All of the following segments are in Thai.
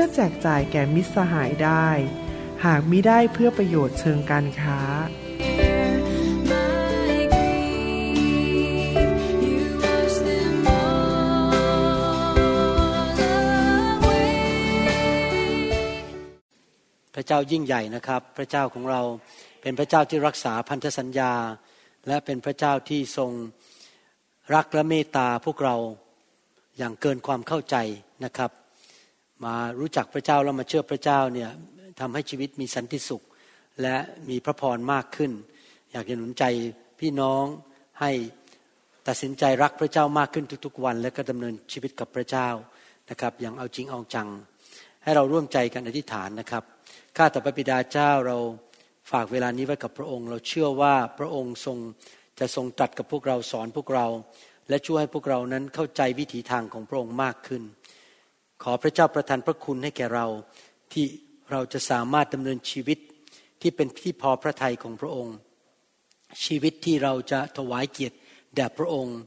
พื่อแจกจ่ายแก่มิตรสหายได้ หากมิได้เพื่อประโยชน์เชิงการค้า พระเจ้ายิ่งใหญ่นะครับ พระเจ้าของเราเป็นพระเจ้าที่รักษาพันธสัญญา และเป็นพระเจ้าที่ทรงรักและเมตตาพวกเราอย่างเกินความเข้าใจนะครับ มารู้จักพระเจ้าแล้วมาเชื่อพระเจ้าเนี่ยทำให้ชีวิตมีสันติสุข และมีพระพรมากขึ้น อยากจะหนุนใจพี่น้องให้ตัดสินใจรักพระเจ้ามากขึ้นทุกๆวัน และก็ดำเนินชีวิตกับพระเจ้านะครับ อย่างเอาจริงเอาจัง ให้เราร่วมใจกันอธิษฐานนะครับข้าแต่พระบิดาเจ้าเราฝากเวลานี้ไว้กับพระองค์ เราเชื่อว่าพระองค์ทรงจะทรงตรัสกับพวกเราสอนพวกเรา และช่วยให้พวกเรานั้นเข้าใจวิถีทางของพระองค์มากขึ้น ขอพระเจ้าประทานพระคุณให้แก่เราที่เราจะสามารถดำเนินชีวิตที่เป็นที่พอพระทัยของพระองค์ ชีวิตที่เราจะถวายเกียรติแด่พระองค์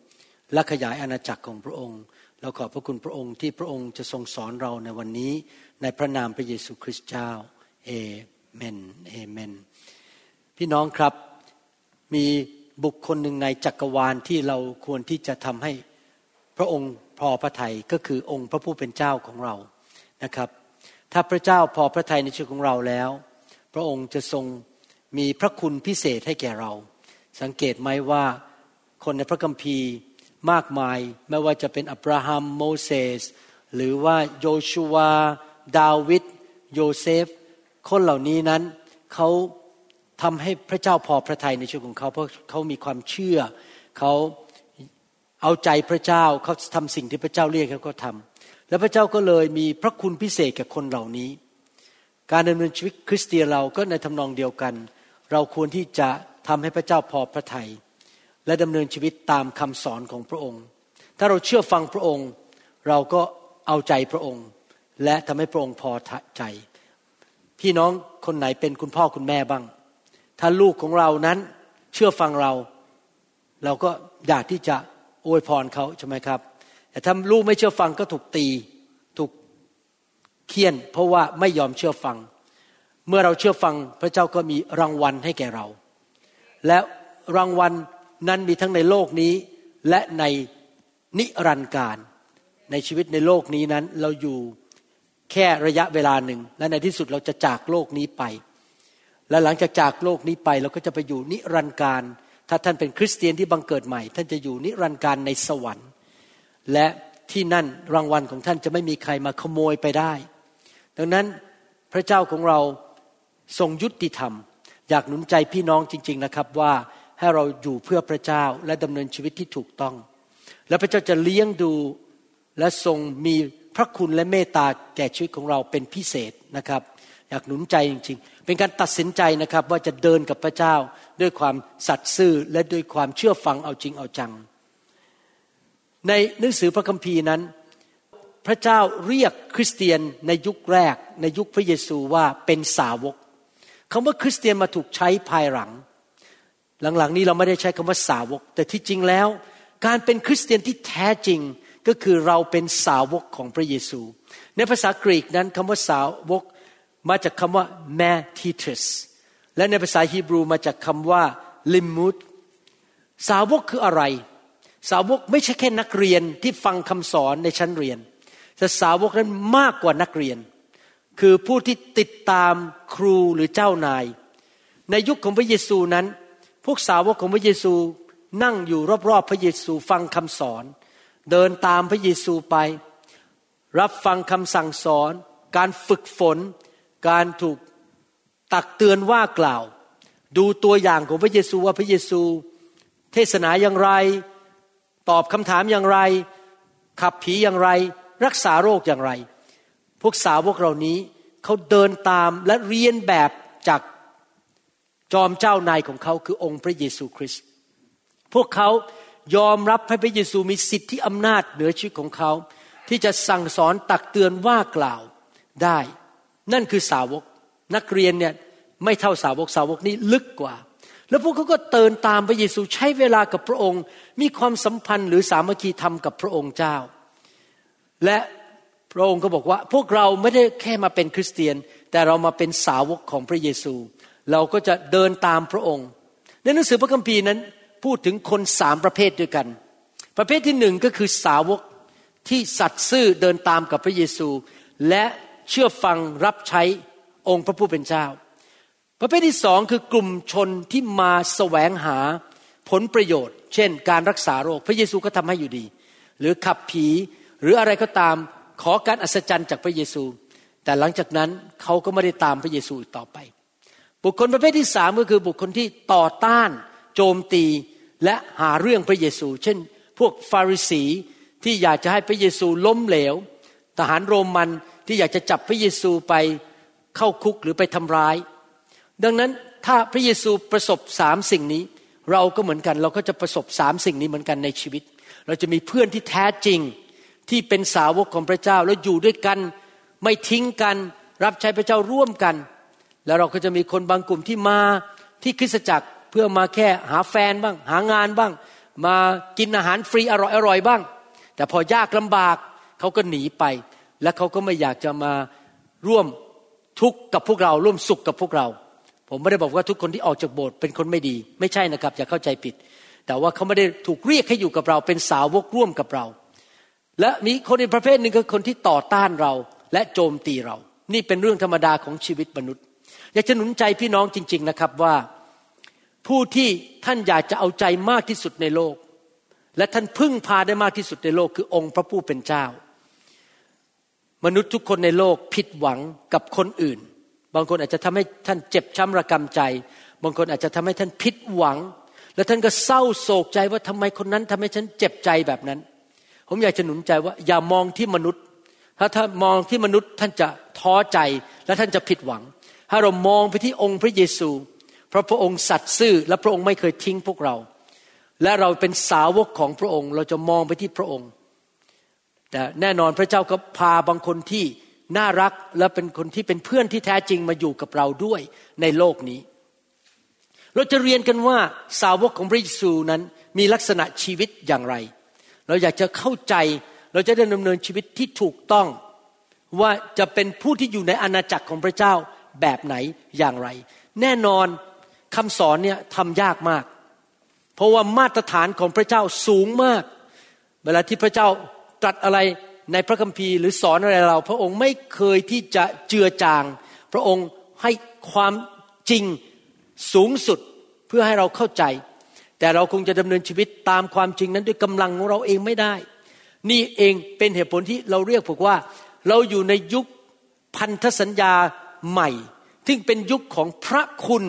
และขยายอาณาจักรของพระองค์ เราขอบพระคุณพระองค์ที่พระองค์จะทรงสอนเราในวันนี้ในพระนามพระเยซูคริสต์เจ้าเอเมนเอเมน พี่น้องครับมีบุคคลหนึ่งในจักรวาลที่เราควรที่จะทำให้พระองค์ พอพระทัยก็คือองค์พระผู้เป็นเจ้าของเรานะครับ ถ้าพระเจ้าพอพระทัยในชีวิตของเราแล้ว พระองค์จะทรงมีพระคุณพิเศษให้แก่เรา สังเกตไหมว่าคนในพระคัมภีร์มากมายไม่ว่าจะเป็นอับราฮัมโมเสสหรือว่าโยชูวา ดาวิดโยเซฟ คนเหล่านี้นั้นเขาทำให้พระเจ้าพอพระทัยในชีวิตของเขาเพราะเขามีความเชื่อเขา เอาใจพระเจ้าเขาทำสิ่งที่พระเจ้าเรียกเขาก็ทำแล้วพระเจ้าก็เลยมีพระคุณพิเศษกับคนเหล่านี้ การดำเนินชีวิตคริสเตียนเราก็ในทำนองเดียวกัน เราควรที่จะทำให้พระเจ้าพอพระทยัยและดำเนินชีวิตตามคำสอนของพระองค์ ถ้าเราเชื่อฟังพระองค์ เราก็เอาใจพระองค์ และทำให้พระองค์พอใจ พี่น้องคนไหนเป็นคุณพ่อคุณแม่บ้าง ถ้าลูกของเรานั้นเชื่อฟังเรา เราก็อยากที่จะ อวยพรเขาใช่ไหมครับ แต่ถ้าลูกไม่เชื่อฟังก็ถูกตีถูกเคี่ยน เพราะว่าไม่ยอมเชื่อฟัง เมื่อเราเชื่อฟังพระเจ้าก็มีรางวัลให้แก่เรา และรางวัลนั้นมีทั้งในโลกนี้และในนิรันดร์การ ในชีวิตในโลกนี้นั้นเราอยู่แค่ระยะเวลาหนึ่ง และในที่สุดเราจะจากโลกนี้ไป และหลังจากจากโลกนี้ไปเราก็จะไปอยู่นิรันดร์การ ถ้าท่านเป็นคริสเตียนที่บังเกิดใหม่ ท่านจะอยู่นิรันดร์การในสวรรค์ และที่นั่นรางวัลของท่านจะไม่มีใครมาขโมยไปได้ ดังนั้นพระเจ้าของเราทรงยุติธรรม อยากหนุนใจพี่น้องจริง ๆนะครับว่าให้เราอยู่เพื่อพระเจ้าและดำเนินชีวิตที่ถูกต้อง แล้วพระเจ้าจะเลี้ยงดูและทรงมีพระคุณและเมตตาแก่ชีวิตของเราเป็นพิเศษนะครับ อยากหนุนใจจริง ๆ เป็นการตัดสินใจนะครับว่าจะเดินกับพระเจ้าด้วยความสัตย์ซื่อและด้วยความเชื่อฟังเอาจริงเอาจัง ในหนังสือพระคัมภีร์นั้น พระเจ้าเรียกคริสเตียนในยุคแรก ในยุคพระเยซูว่าเป็นสาวกคำว่าคริสเตียนมาถูกใช้ภายหลัง หลังๆ นี้เราไม่ได้ใช้คำว่าสาวก แต่ที่จริงแล้ว การเป็นคริสเตียนที่แท้จริงก็คือเราเป็นสาวกของพระเยซู ในภาษากรีกนั้นคำว่าสาวก มาจากคำว่า m a t i t u s และในภาษาฮีบรูมาจากคำว่าลิมุดสาวกคืออะไร สาวกไม่ใช่แค่นักเรียนที่ฟังคำสอนในชั้นเรียน แต่สาวกนั้นมากกว่านักเรียน คือผู้ที่ติดตามครูหรือเจ้านาย ในยุคของพระเยซูนั้น พวกสาวกของพระเยซูนั่งอยู่รอบๆพระเยซูฟังคำสอน เดินตามพระเยซูไป รับฟังคำสั่งสอน การฝึกฝน การถูกตักเตือนว่ากล่าว ดูตัวอย่างของพระเยซูว่าพระเยซู เทศนาอย่างไร ตอบคำถามอย่างไร ขับผีอย่างไร รักษาโรคอย่างไร พวกสาวกเหล่านี้เขาเดินตามและเรียนแบบจากจอมเจ้านายของเขาคือองค์พระเยซูคริสต์พวกเขายอมรับให้พระเยซูมีสิทธิอำนาจเหนือชีวิตของเขา ที่จะสั่งสอนตักเตือนว่ากล่าวได้ นั่นคือสาวก นักเรียนเนี่ยไม่เท่าสาวกสาวกนี้ลึกกว่า แล้วพวกเขาก็เตินตามพระเยซูใช้เวลากับพระองค์ มีความสัมพันธ์หรือสามัคคีธรรมกับพระองค์เจ้า และพระองค์ก็บอกว่า พวกเราไม่ได้แค่มาเป็นคริสเตียน แต่เรามาเป็นสาวกของพระเยซู เราก็จะเดินตามพระองค์ ในหนังสือพระคัมภีร์นั้นพูดถึงคนสามประเภทด้วยกัน ประเภทที่หนึ่งก็คือสาวกที่สัตย์ซื่อเดินตามกับพระเยซู และ เชื่อฟังรับใช้องค์พระผู้เป็นเจ้า ประเภทที่สองคือกลุ่มชนที่มาแสวงหาผลประโยชน์ เช่น การรักษาโรคพระเยซูก็ทำให้อยู่ดี หรือขับผีหรืออะไรก็ตามขอการอัศจรรย์จากพระเยซู แต่หลังจากนั้นเขาก็ไม่ได้ตามพระเยซูอีกต่อไป บุคคลประเภทที่สามก็คือบุคคลที่ต่อต้าน โจมตีและหาเรื่องพระเยซู เช่น พวกฟาริสีที่อยากจะให้พระเยซูล้มเหลว ทหารโรมัน ที่อยากจะจับพระเยซูไปเข้าคุกหรือไปทำร้าย ดังนั้นถ้าพระเยซูประสบสามสิ่งนี้ เราก็เหมือนกัน เราก็จะประสบสามสิ่งนี้เหมือนกันในชีวิต เราจะมีเพื่อนที่แท้จริงที่เป็นสาวกของพระเจ้าแล้วอยู่ด้วยกันไม่ทิ้งกัน รับใช้พระเจ้าร่วมกัน แล้วเราก็จะมีคนบางกลุ่มที่มาที่คริสตจักรเพื่อมาแค่หาแฟนบ้าง หางานบ้าง มากินอาหารฟรีอร่อยอร่อยบ้าง แต่พอยากลำบากเขาก็หนีไป และเขาก็ไม่อยากจะมาร่วมทุกข์กับพวกเราร่วมสุขกับพวกเรา ผมไม่ได้บอกว่าทุกคนที่ออกจากโบสถ์เป็นคนไม่ดี ไม่ใช่นะครับอย่าเข้าใจผิด แต่ว่าเขาไม่ได้ถูกเรียกให้อยู่กับเรา เป็นสาวกร่วมกับเรา และมีคนอีกประเภทหนึ่งคือคนที่ต่อต้านเราและโจมตีเรา นี่เป็นเรื่องธรรมดาของชีวิตมนุษย์ อยากจะหนุนใจพี่น้องจริง ๆนะครับว่าผู้ที่ท่านอยากจะเอาใจมากที่สุดในโลก และท่านพึ่งพาได้มากที่สุดในโลกคือองค์พระผู้เป็นเจ้า มนุษย์ทุกคนในโลกผิดหวังกับคนอื่น บางคนอาจจะทำให้ท่านเจ็บช้ำระกำใจ บางคนอาจจะทำให้ท่านผิดหวัง และท่านก็เศร้าโศกใจว่าทำไมคนนั้นทำให้ฉันเจ็บใจแบบนั้น ผมอยากจะหนุนใจว่าอย่ามองที่มนุษย์ ถ้าท่ามองที่มนุษย์ท่านจะท้อใจและท่านจะผิดหวัง ถ้าเรามองไปที่องค์พระเยซู เพราะพระองค์สัตย์ซื่อและพระองค์ไม่เคยทิ้งพวกเรา และเราเป็นสาวกของพระองค์ เราจะมองไปที่พระองค์ แต่แน่นอนพระเจ้าก็พาบางคนที่น่ารักและเป็นคนที่เป็นเพื่อนที่แท้จริงมาอยู่กับเราด้วยในโลกนี้ เราจะเรียนกันว่าสาวกของพระเยซูนั้นมีลักษณะชีวิตอย่างไร เราอยากจะเข้าใจเราจะได้ดำเนินชีวิตที่ถูกต้องว่าจะเป็นผู้ที่อยู่ในอาณาจักรของพระเจ้าแบบไหนอย่างไร แน่นอนคำสอนเนี่ยทำยากมาก เพราะว่ามาตรฐานของพระเจ้าสูงมาก เวลาที่พระเจ้า ตรัสอะไรในพระคัมภีร์หรือสอนอะไรเรา พระองค์ไม่เคยที่จะเจือจาง พระองค์ให้ความจริงสูงสุดเพื่อให้เราเข้าใจ แต่เราคงจะดำเนินชีวิตตามความจริงนั้นด้วยกำลังของเราเองไม่ได้ นี่เองเป็นเหตุผลที่เราเรียกพวกว่า เราอยู่ในยุคพันธสัญญาใหม่ซึ่งเป็นยุคของพระคุณ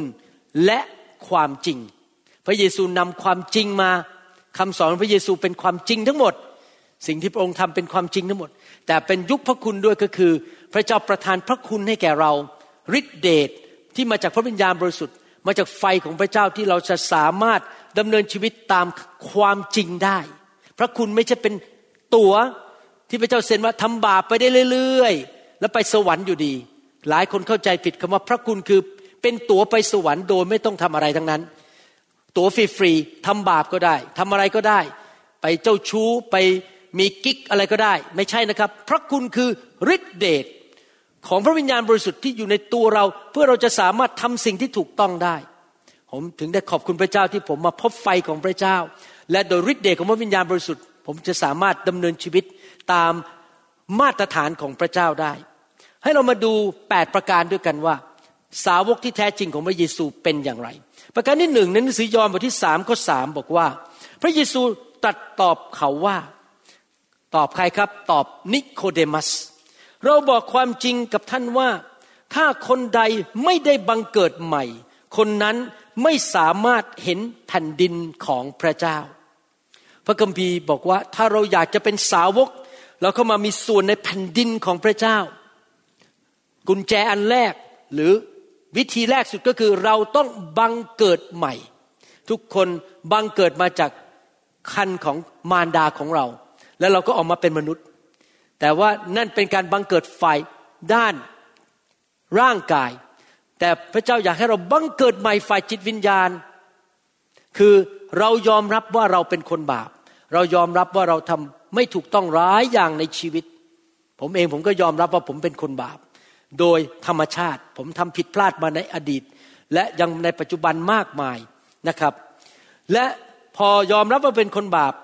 และความจริง พระเยซูนำความจริงมาคำสอนพระเยซูเป็นความจริงทั้งหมด สิ่งที่พระองค์ทำเป็นความจริงทั้งหมด แต่เป็นยุคพระคุณด้วยก็คือ พระเจ้าประทานพระคุณให้แก่เราฤทธิเดชที่มาจากพระวิญญาณบริสุทธิ์ มาจากไฟของพระเจ้าที่เราจะสามารถดำเนินชีวิตตามความจริงได้ พระคุณไม่ใช่เป็นตั๋วที่พระเจ้าเซ็นว่าทำบาปไปได้เรื่อยๆ แล้วไปสวรรค์อยู่ดี หลายคนเข้าใจผิดคำว่าพระคุณคือเป็นตั๋วไปสวรรค์โดยไม่ต้องทำอะไรทั้งนั้น ตั๋วฟรีๆทำบาปก็ได้ทำอะไรก็ได้ ไปเจ้าชู้ไป มีกิ๊กอะไรก็ได้ ไม่ใช่นะครับ พระคุณคือฤทธิเดชของพระวิญญาณบริสุทธิ์ที่อยู่ในตัวเรา เพื่อเราจะสามารถทำสิ่งที่ถูกต้องได้ ผมถึงได้ขอบคุณพระเจ้าที่ผมมาพบไฟของพระเจ้า และโดยฤทธิเดชของพระวิญญาณบริสุทธิ์ ผมจะสามารถดำเนินชีวิตตามมาตรฐานของพระเจ้าได้ ให้เรามาดู8ประการด้วยกันว่า สาวกที่แท้จริงของพระเยซูเป็นอย่างไร ประการที่หนึ่งในหนังสือยอห์นบทที่สามข้อสามบอกว่า พระเยซูตรัสตอบเขาว่า ตอบใครครับ ตอบนิโคเดมัส เราบอกความจริงกับท่านว่า ถ้าคนใดไม่ได้บังเกิดใหม่ คนนั้นไม่สามารถเห็นแผ่นดินของพระเจ้า พระคัมภีร์บอกว่าถ้าเราอยากจะเป็นสาวก เราเข้ามามีส่วนในแผ่นดินของพระเจ้า กุญแจอันแรกหรือวิธีแรกสุดก็คือเราต้องบังเกิดใหม่ ทุกคนบังเกิดมาจากคันของมารดาของเรา แล้วเราก็ออกมาเป็นมนุษย์ แต่ว่านั่นเป็นการบังเกิดฝ่ายด้านร่างกาย แต่พระเจ้าอยากให้เราบังเกิดใหม่ฝ่ายจิตวิญญาณ คือเรายอมรับว่าเราเป็นคนบาป เรายอมรับว่าเราทำไม่ถูกต้องร้ายอย่างในชีวิต ผมเองผมก็ยอมรับว่าผมเป็นคนบาป โดยธรรมชาติ ผมทำผิดพลาดมาในอดีต และยังในปัจจุบันมากมายนะครับ และพอยอมรับว่าเป็นคนบาป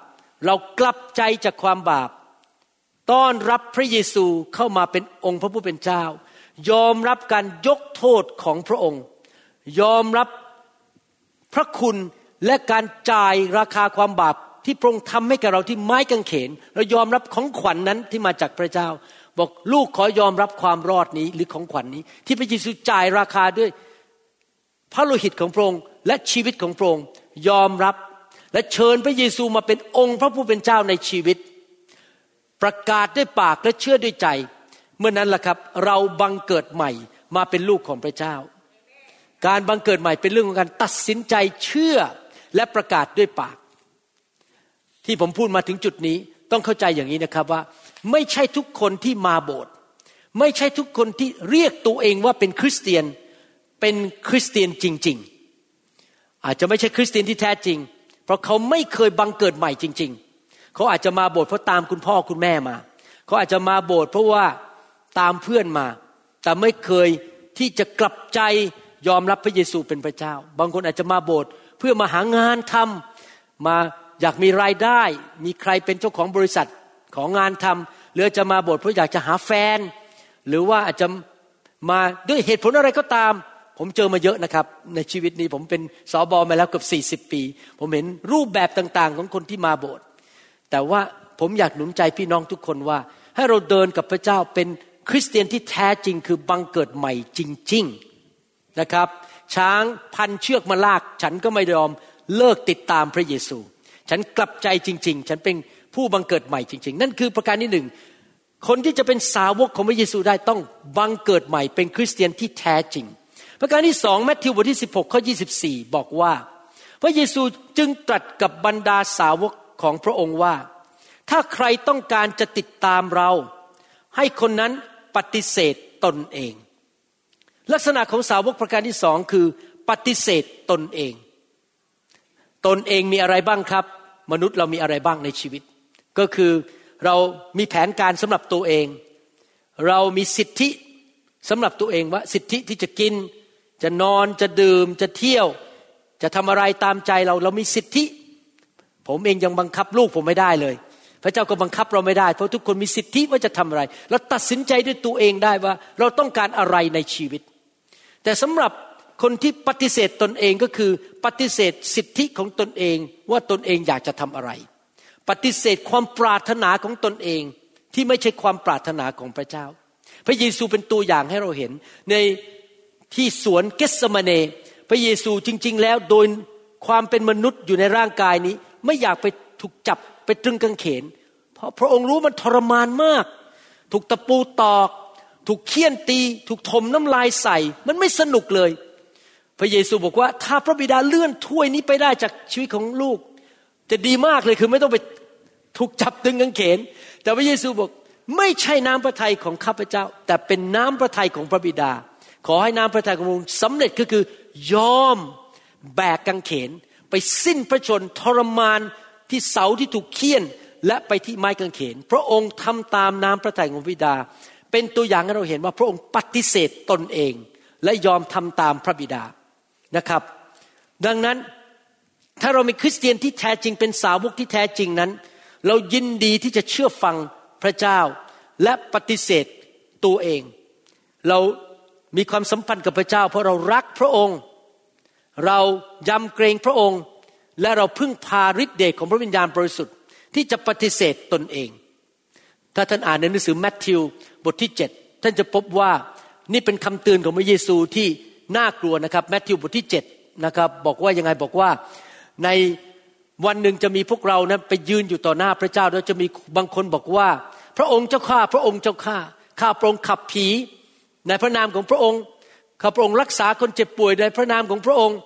เรากลับใจจากความบาป ต้อนรับพระเยซูเข้ามาเป็นองค์พระผู้เป็นเจ้า ยอมรับการยกโทษของพระองค์ ยอมรับพระคุณและการจ่ายราคาความบาปที่พระองค์ทำให้กับเราที่ไม้กางเขน เรายอมรับของขวัญนนั้นที่มาจากพระเจ้า บอกลูกขอยอมรับความรอดนี้หรือของขวัญนนี้ ที่พระเยซูจ่ายราคาด้วย พระโลหิตของพระองค์และชีวิตของพระองค์ยอมรับ และเชิญพระเยซูมาเป็นองค์พระผู้เป็นเจ้าในชีวิต ประกาศด้วยปากและเชื่อด้วยใจ เมื่อนั้นล่ะครับ เราบังเกิดใหม่มาเป็นลูกของพระเจ้า การบังเกิดใหม่เป็นเรื่องของการตัดสินใจเชื่อและประกาศด้วยปาก ที่ผมพูดมาถึงจุดนี้ต้องเข้าใจอย่างนี้นะครับว่า ไม่ใช่ทุกคนที่มาโบสถ์ไม่ใช่ทุกคนที่เรียกตัวเองว่าเป็นคริสเตียนเป็นคริสเตียนจริง ๆ อาจจะไม่ใช่คริสเตียนที่แท้จริง เพราะเขาไม่เคยบังเกิดใหม่จริง ๆ เขาอาจจะมาโบสถ์เพราะตามคุณพ่อคุณแม่มา เขาอาจจะมาโบสถ์เพราะว่าตามเพื่อนมา แต่ไม่เคยที่จะกลับใจยอมรับพระเยซูเป็นพระเจ้า บางคนอาจจะมาโบสถ์เพื่อมาหางานทำมาอยากมีรายได้ มีใครเป็นเจ้าของบริษัทของงานทำหรือจะมาโบสถ์เพราะอยากจะหาแฟน หรือว่าอาจจะมาด้วยเหตุผลอะไรก็ตาม ผมเจอมาเยอะนะครับ ในชีวิตนี้ผมเป็นสอบอมาแล้วเกือบสี่สิบปี ผมเห็นรูปแบบต่างๆ ของคนที่มาโบสถ์แต่ว่าผมอยากหนุนใจพี่น้องทุกคนว่า ให้เราเดินกับพระเจ้าเป็นคริสเตียนที่แท้จริงคือบังเกิดใหม่จริง ๆนะครับ ช้างพันเชือกมาลาก ฉันก็ไม่ยอมเลิกติดตามพระเยซู ฉันกลับใจจริง ๆ ฉันเป็นผู้บังเกิดใหม่จริง ๆ นั่นคือประการที่หนึ่งคนที่จะเป็นสาวกของพระเยซูได้ต้องบังเกิดใหม่เป็นคริสเตียนที่แท้จริง ประการที่สองแมทธิวบทที่16ข้อ24บอกว่า พระเยซูจึงตรัสกับบรรดาสาวกของพระองค์ว่า ถ้าใครต้องการจะติดตามเรา ให้คนนั้นปฏิเสธตนเอง ลักษณะของสาวกประการที่สองคือ ปฏิเสธตนเอง ตนเองมีอะไรบ้างครับ มนุษย์เรามีอะไรบ้างในชีวิต ก็คือเรามีแผนการสำหรับตัวเอง เรามีสิทธิสำหรับตัวเองว่าสิทธิที่จะกิน จะนอนจะดื่มจะเที่ยว จะทำอะไรตามใจเราเรามีสิทธิ ผมเองยังบังคับลูกผมไม่ได้เลย พระเจ้าก็บังคับเราไม่ได้ เพราะทุกคนมีสิทธิว่าจะทำอะไร เราตัดสินใจด้วยตัวเองได้ว่า เราต้องการอะไรในชีวิต แต่สำหรับคนที่ปฏิเสธตนเองก็คือ ปฏิเสธสิทธิของตนเองว่าตนเองอยากจะทำอะไร ปฏิเสธความปรารถนาของตนเองที่ไม่ใช่ความปรารถนาของพระเจ้า พระเยซูเป็นตัวอย่างให้เราเห็นใน ที่สวนเกสมาเน พระเยซูจริง ๆ แล้วโดยความเป็นมนุษย์อยู่ในร่างกายนี้ ไม่อยากไปถูกจับไปตรึงกางเขน เพราะพระองค์รู้มันทรมานมาก ถูกตะปูตอก ถูกเคี่ยนตี ถูกถมน้ำลายใส่ มันไม่สนุกเลย พระเยซูบอกว่าถ้าพระบิดาเลื่อนถ้วยนี้ไปได้จากชีวิตของลูก จะดีมากเลยคือไม่ต้องไปถูกจับตึงกางเขน แต่พระเยซูบอกไม่ใช่น้ำพระทัยของข้าพเจ้า แต่เป็นน้ำพระทัยของพระบิดา ขอให้น้ำพระทัยของพระองค์สำเร็จก็คือยอมแบกกังเขน ไปสิ้นพระชนทรมานที่เสาที่ถูกเคี่ยนและไปที่ไม้กางเขน พระองค์ทำตามน้ำพระทัยของบิดา เป็นตัวอย่างให้เราเห็นว่าพระองค์ปฏิเสธตนเอง และยอมทำตามพระบิดานะครับ ดังนั้นถ้าเราเป็นคริสเตียนที่แท้จริงเป็นสาวกที่แท้จริงนั้น เรายินดีที่จะเชื่อฟังพระเจ้า และปฏิเสธตัวเอง เรา มีความสัมพันธ์กับพระเจ้า เพราะเรารักพระองค์ เรายำเกรงพระองค์ และเราพึ่งพาฤทธิเดชของพระวิญญาณบริสุทธิ์ที่จะปฏิเสธตนเอง ถ้าท่านอ่านในหนังสือแมทธิวบทที่ 7 ท่านจะพบว่านี่เป็นคำเตือนของพระเยซูที่น่ากลัวนะครับแมทธิวบทที่7นะครับบอกว่ายังไงบอกว่าในวันหนึ่งจะมีพวกเรานะไปยืนอยู่ต่อหน้าพระเจ้าแล้วจะมีบางคนบอกว่า พระองค์เจ้าข้าพระองค์เจ้าข้าข้าพระองค์ขับผี ในพระนามของพระองค์ข้าพระองค์รักษาคนเจ็บป่วยในพระนามของพระองค์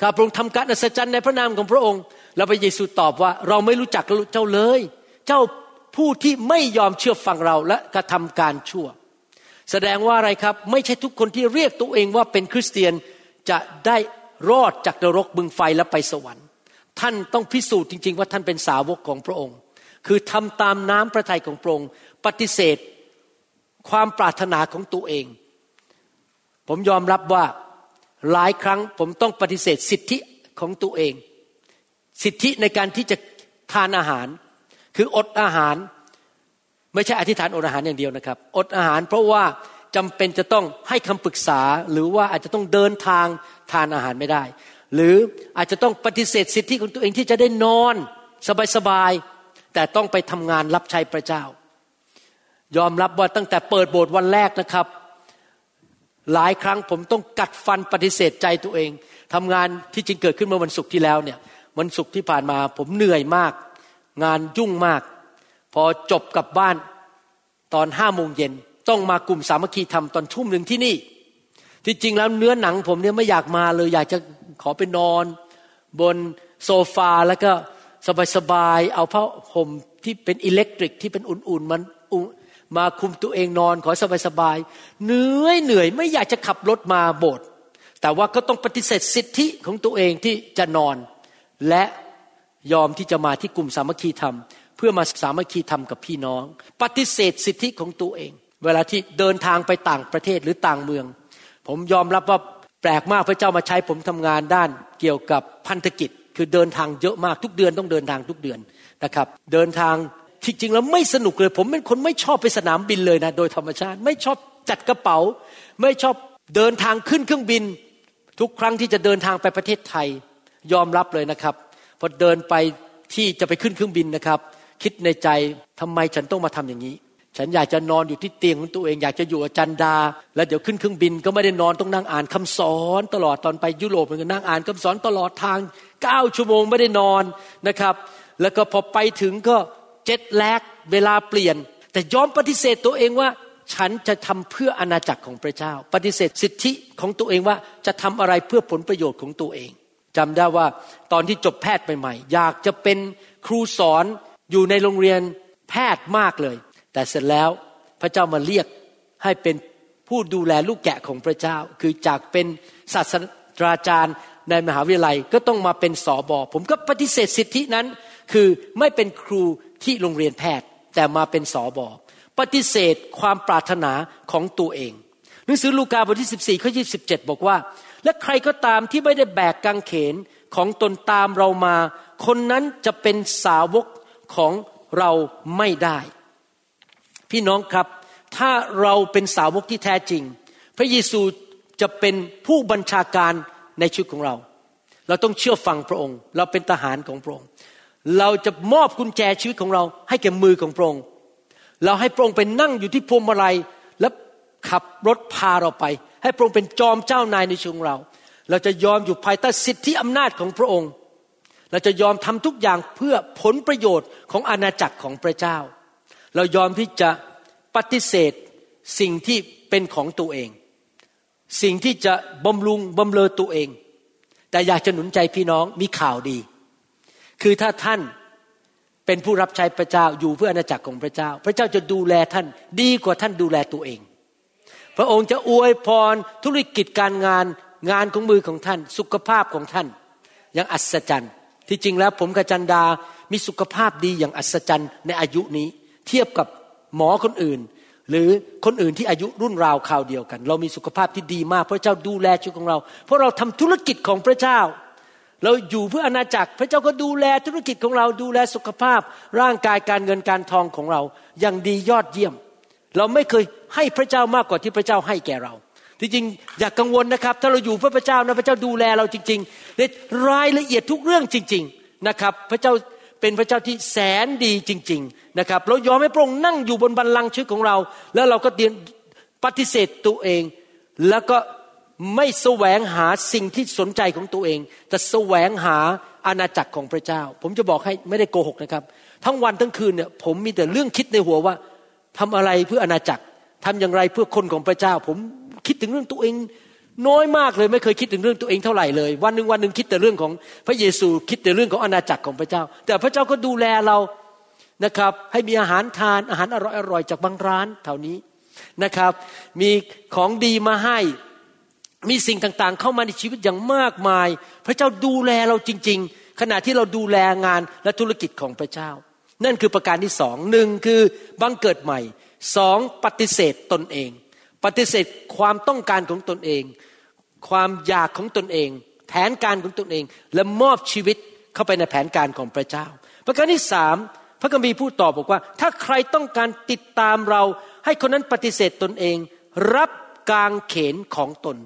ข้าพระองค์ทำการอัศจรรย์ในพระนามของพระองค์ แล้วพระเยซูตอบว่าเราไม่รู้จักเจ้าเลย เจ้าผู้ที่ไม่ยอมเชื่อฟังเราและกระทำการชั่ว แสดงว่าอะไรครับไม่ใช่ทุกคนที่เรียกตัวเองว่าเป็นคริสเตียนจะได้รอดจากนรกบึงไฟและไปสวรรค์ ท่านต้องพิสูจน์จริง ๆ ว่าท่านเป็นสาวกของพระองค์ คือทำตามน้ำพระทัยของพระองค์ ปฏิเสธ ความปรารถนาของตัวเอง ผมยอมรับว่าหลายครั้งผมต้องปฏิเสธสิทธิของตัวเอง สิทธิในการที่จะทานอาหาร คืออดอาหาร ไม่ใช่อธิษฐานอดอาหารอย่างเดียวนะครับ อดอาหารเพราะว่าจำเป็นจะต้องให้คำปรึกษาหรือว่าอาจจะต้องเดินทางทานอาหารไม่ได้ หรืออาจจะต้องปฏิเสธสิทธิของตัวเองที่จะได้นอนสบายๆแต่ต้องไปทำงานรับใช้พระเจ้า ยอมรับว่าตั้งแต่เปิดโบสถ์วันแรกนะครับ หลายครั้งผมต้องกัดฟันปฏิเสธใจตัวเองทำงานที่จริงเกิดขึ้นเมื่อวันศุกร์ที่แล้วเนี่ยวันศุกร์ที่ผ่านมา ผมเหนื่อยมาก งานยุ่งมาก พอจบกลับบ้านตอนห้าโมงเย็นต้องมากลุ่มสามัคคีทำตอนทุ่มหนึ่งที่นี่ ที่จริงแล้วเนื้อหนังผมเนี่ยไม่อยากมาเลย อยากจะขอไปนอน บนโซฟาแล้วก็สบายๆเอาผ้าห่มที่เป็นอิเล็กทริกที่เป็นอุ่นๆมัน มาคุมตัวเองนอนขอสบายๆเหนื่อยเหนื่อยไม่อยากจะขับรถมาโบสถ์แต่ว่าก็ต้องปฏิเสธสิทธิของตัวเองที่จะนอน และยอมที่จะมาที่กลุ่มสามัคคีธรรม เพื่อมาสามัคคีธรรมกับพี่น้อง ปฏิเสธสิทธิของตัวเอง เวลาที่เดินทางไปต่างประเทศหรือต่างเมือง ผมยอมรับว่าแปลกมากพระเจ้ามาใช้ผมทำงานด้านเกี่ยวกับพันธกิจ คือเดินทางเยอะมากทุกเดือนต้องเดินทางทุกเดือนนะครับ เดินทาง ที่จริงแล้วไม่สนุกเลย ผมเป็นคนไม่ชอบไปสนามบินเลยนะ โดยธรรมชาติ ไม่ชอบจัดกระเป๋า ไม่ชอบเดินทางขึ้นเครื่องบิน ทุกครั้งที่จะเดินทางไปประเทศไทย ยอมรับเลยนะครับพอเดินไปที่จะไปขึ้นเครื่องบินนะครับ คิดในใจทำไมฉันต้องมาทำอย่างนี้ ฉันอยากจะนอนอยู่ที่เตียงของตัวเองอยากจะอยู่อาจารย์ดา แล้วเดี๋ยวขึ้นเครื่องบินก็ไม่ได้นอนต้องนั่งอ่านคำสอนตลอดตอนไปยุโรปมันก็นั่งอ่านคำสอนตลอดทางเก้าชั่วโมงไม่ได้นอนนะครับ แล้วก็พอไปถึงก็ เจ็ดแลกเวลาเปลี่ยน แต่ยอมปฏิเสธตัวเองว่า ฉันจะทำเพื่ออาณาจักรของพระเจ้า ปฏิเสธสิทธิของตัวเองว่าจะทำอะไรเพื่อผลประโยชน์ของตัวเองจำได้ว่าตอนที่จบแพทย์ใหม่ๆอยากจะเป็นครูสอนอยู่ในโรงเรียนแพทย์มากเลย แต่เสร็จแล้วพระเจ้ามาเรียกให้เป็นผู้ดูแลลูกแกะของพระเจ้า คือจากเป็นศาสตราจารย์ในมหาวิทยาลัยก็ต้องมาเป็นสอบอผมก็ปฏิเสธสิทธินั้น คือไม่เป็นครู ที่โรงเรียนแพทย์แต่มาเป็นสอบอปฏิเสธความปรารถนาของตัวเอง หนังสือลูกาบทที่ 14 ข้อ 27 บอกว่า และใครก็ตามที่ไม่ได้แบกกางเขนของตนตามเรามา คนนั้นจะเป็นสาวกของเราไม่ได้ พี่น้องครับ ถ้าเราเป็นสาวกที่แท้จริง พระเยซูจะเป็นผู้บัญชาการในชีวิตของเรา เราต้องเชื่อฟังพระองค์ เราเป็นทหารของพระองค์ เราจะมอบกุญแจชีวิตของเราให้แก่มือของพระองค์ เราให้พระองค์เป็นนั่งอยู่ที่พวงมาลัยและขับรถพาเราไป ให้พระองค์เป็นจอมเจ้านายในชีวิตของเรา เราจะยอมอยู่ภายใต้สิทธิอำนาจของพระองค์ เราจะยอมทำทุกอย่างเพื่อผลประโยชน์ของอาณาจักรของพระเจ้า เรายอมที่จะปฏิเสธสิ่งที่เป็นของตัวเอง สิ่งที่จะบำรุงบำเรอตัวเอง แต่อยากจะหนุนใจพี่น้องมีข่าวดี คือถ้าท่านเป็นผู้รับใช้พระเจ้าอยู่เพื่ออาณาจักรของพระเจ้า พระเจ้าจะดูแลท่านดีกว่าท่านดูแลตัวเอง พระองค์จะอวยพรธุรกิจการงานงานของมือของท่าน สุขภาพของท่าน อย่างอัศจรรย์ ที่จริงแล้วผมกับจันดา มีสุขภาพดีอย่างอัศจรรย์ในอายุนี้ เทียบกับหมอคนอื่น หรือคนอื่นที่อายุรุ่นราวคราวเดียวกัน เรามีสุขภาพที่ดีมากพระเจ้าดูแลชีวิตของเรา เพราะเราทำธุรกิจของพระเจ้า เราอยู่เพื่ออาณาจักร พระเจ้าก็ดูแลธุรกิจของเราดูแลสุขภาพ ร่างกายการเงินการทองของเราอย่างดียอดเยี่ยม เราไม่เคยให้พระเจ้ามากกว่าที่พระเจ้าให้แก่เราที่จริงอย่ากกังวลนะครับ ถ้าเราอยู่เพื่อพระเจ้านะพระเจ้าดูแลเราจริงๆในรายละเอียดทุกเรื่องจริง ๆนะครับ พระเจ้าเป็นพระเจ้าที่แสนดีจริง ๆนะครับ เรายอมให้พระองค์นั่งอยู่บนบัลลังก์ชีวิตของเรา แล้วเราก็เตียนปฏิเสธตัวเอง แล้วก็ ไม่แสวงหาสิ่งที่สนใจของตัวเอง แต่แสวงหาอาณาจักรของพระเจ้า ผมจะบอกให้ไม่ได้โกหกนะครับ ทั้งวันทั้งคืนเนี่ยผมมีแต่เรื่องคิดในหัวว่าทำอะไรเพื่ออาณาจักรทำอย่างไรเพื่อคนของพระเจ้า ผมคิดถึงเรื่องตัวเอง น้อยมากเลยไม่เคยคิดถึงเรื่องตัวเองเท่าไหร่เลย วันหนึ่งวันหนึ่งคิดแต่เรื่องของพระเยซูคิดแต่เรื่องของอาณาจักรของพระเจ้า แต่พระเจ้าก็ดูแลเรานะครับให้มีอาหารทานอาหารอร่อยๆจากบางร้านแถวนี้นะครับ มีของดีมาให้ มีสิ่งต่างๆ เข้ามาในชีวิตอย่างมากมาย พระเจ้าดูแลเราจริง ๆ ขณะที่เราดูแลงานและธุรกิจของพระเจ้า นั่นคือประการที่สองหนึ่งคือบังเกิดใหม่สองปฏิเสธตนเอง ปฏิเสธความต้องการของตนเอง ความอยากของตนเอง แผนการของตนเอง และมอบชีวิตเข้าไปในแผนการของพระเจ้า ประการที่สามพระคัมภีร์พูดต่อบอกว่า ถ้าใครต้องการติดตามเรา ให้คนนั้นปฏิเสธตนเอง รับกางเขนของตน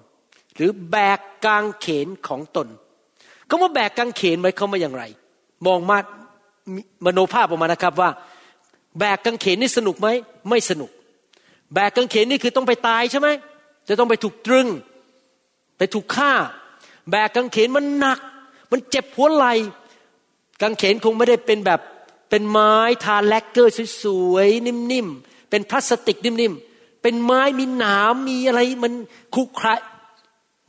หรือแบกกางเขนของตนคำว่าแบกกางเขนหมายความว่าอย่างไร มองมามโนภาพออกมานะครับว่า แบกกางเขนนี่สนุกไหมไม่สนุก แบกกางเขนนี่คือต้องไปตายใช่ไหมจะต้องไปถูกตรึง ไปถูกฆ่า แบกกางเขนมันหนัก มันเจ็บหัวไหลกางเขนคงไม่ได้เป็นแบบเป็นไม้ทาแลกเกอร์สวยๆนิ่มๆเป็นพลาสติกนิ่มๆเป็นไม้มีหนามมีอะไรมันคุกคร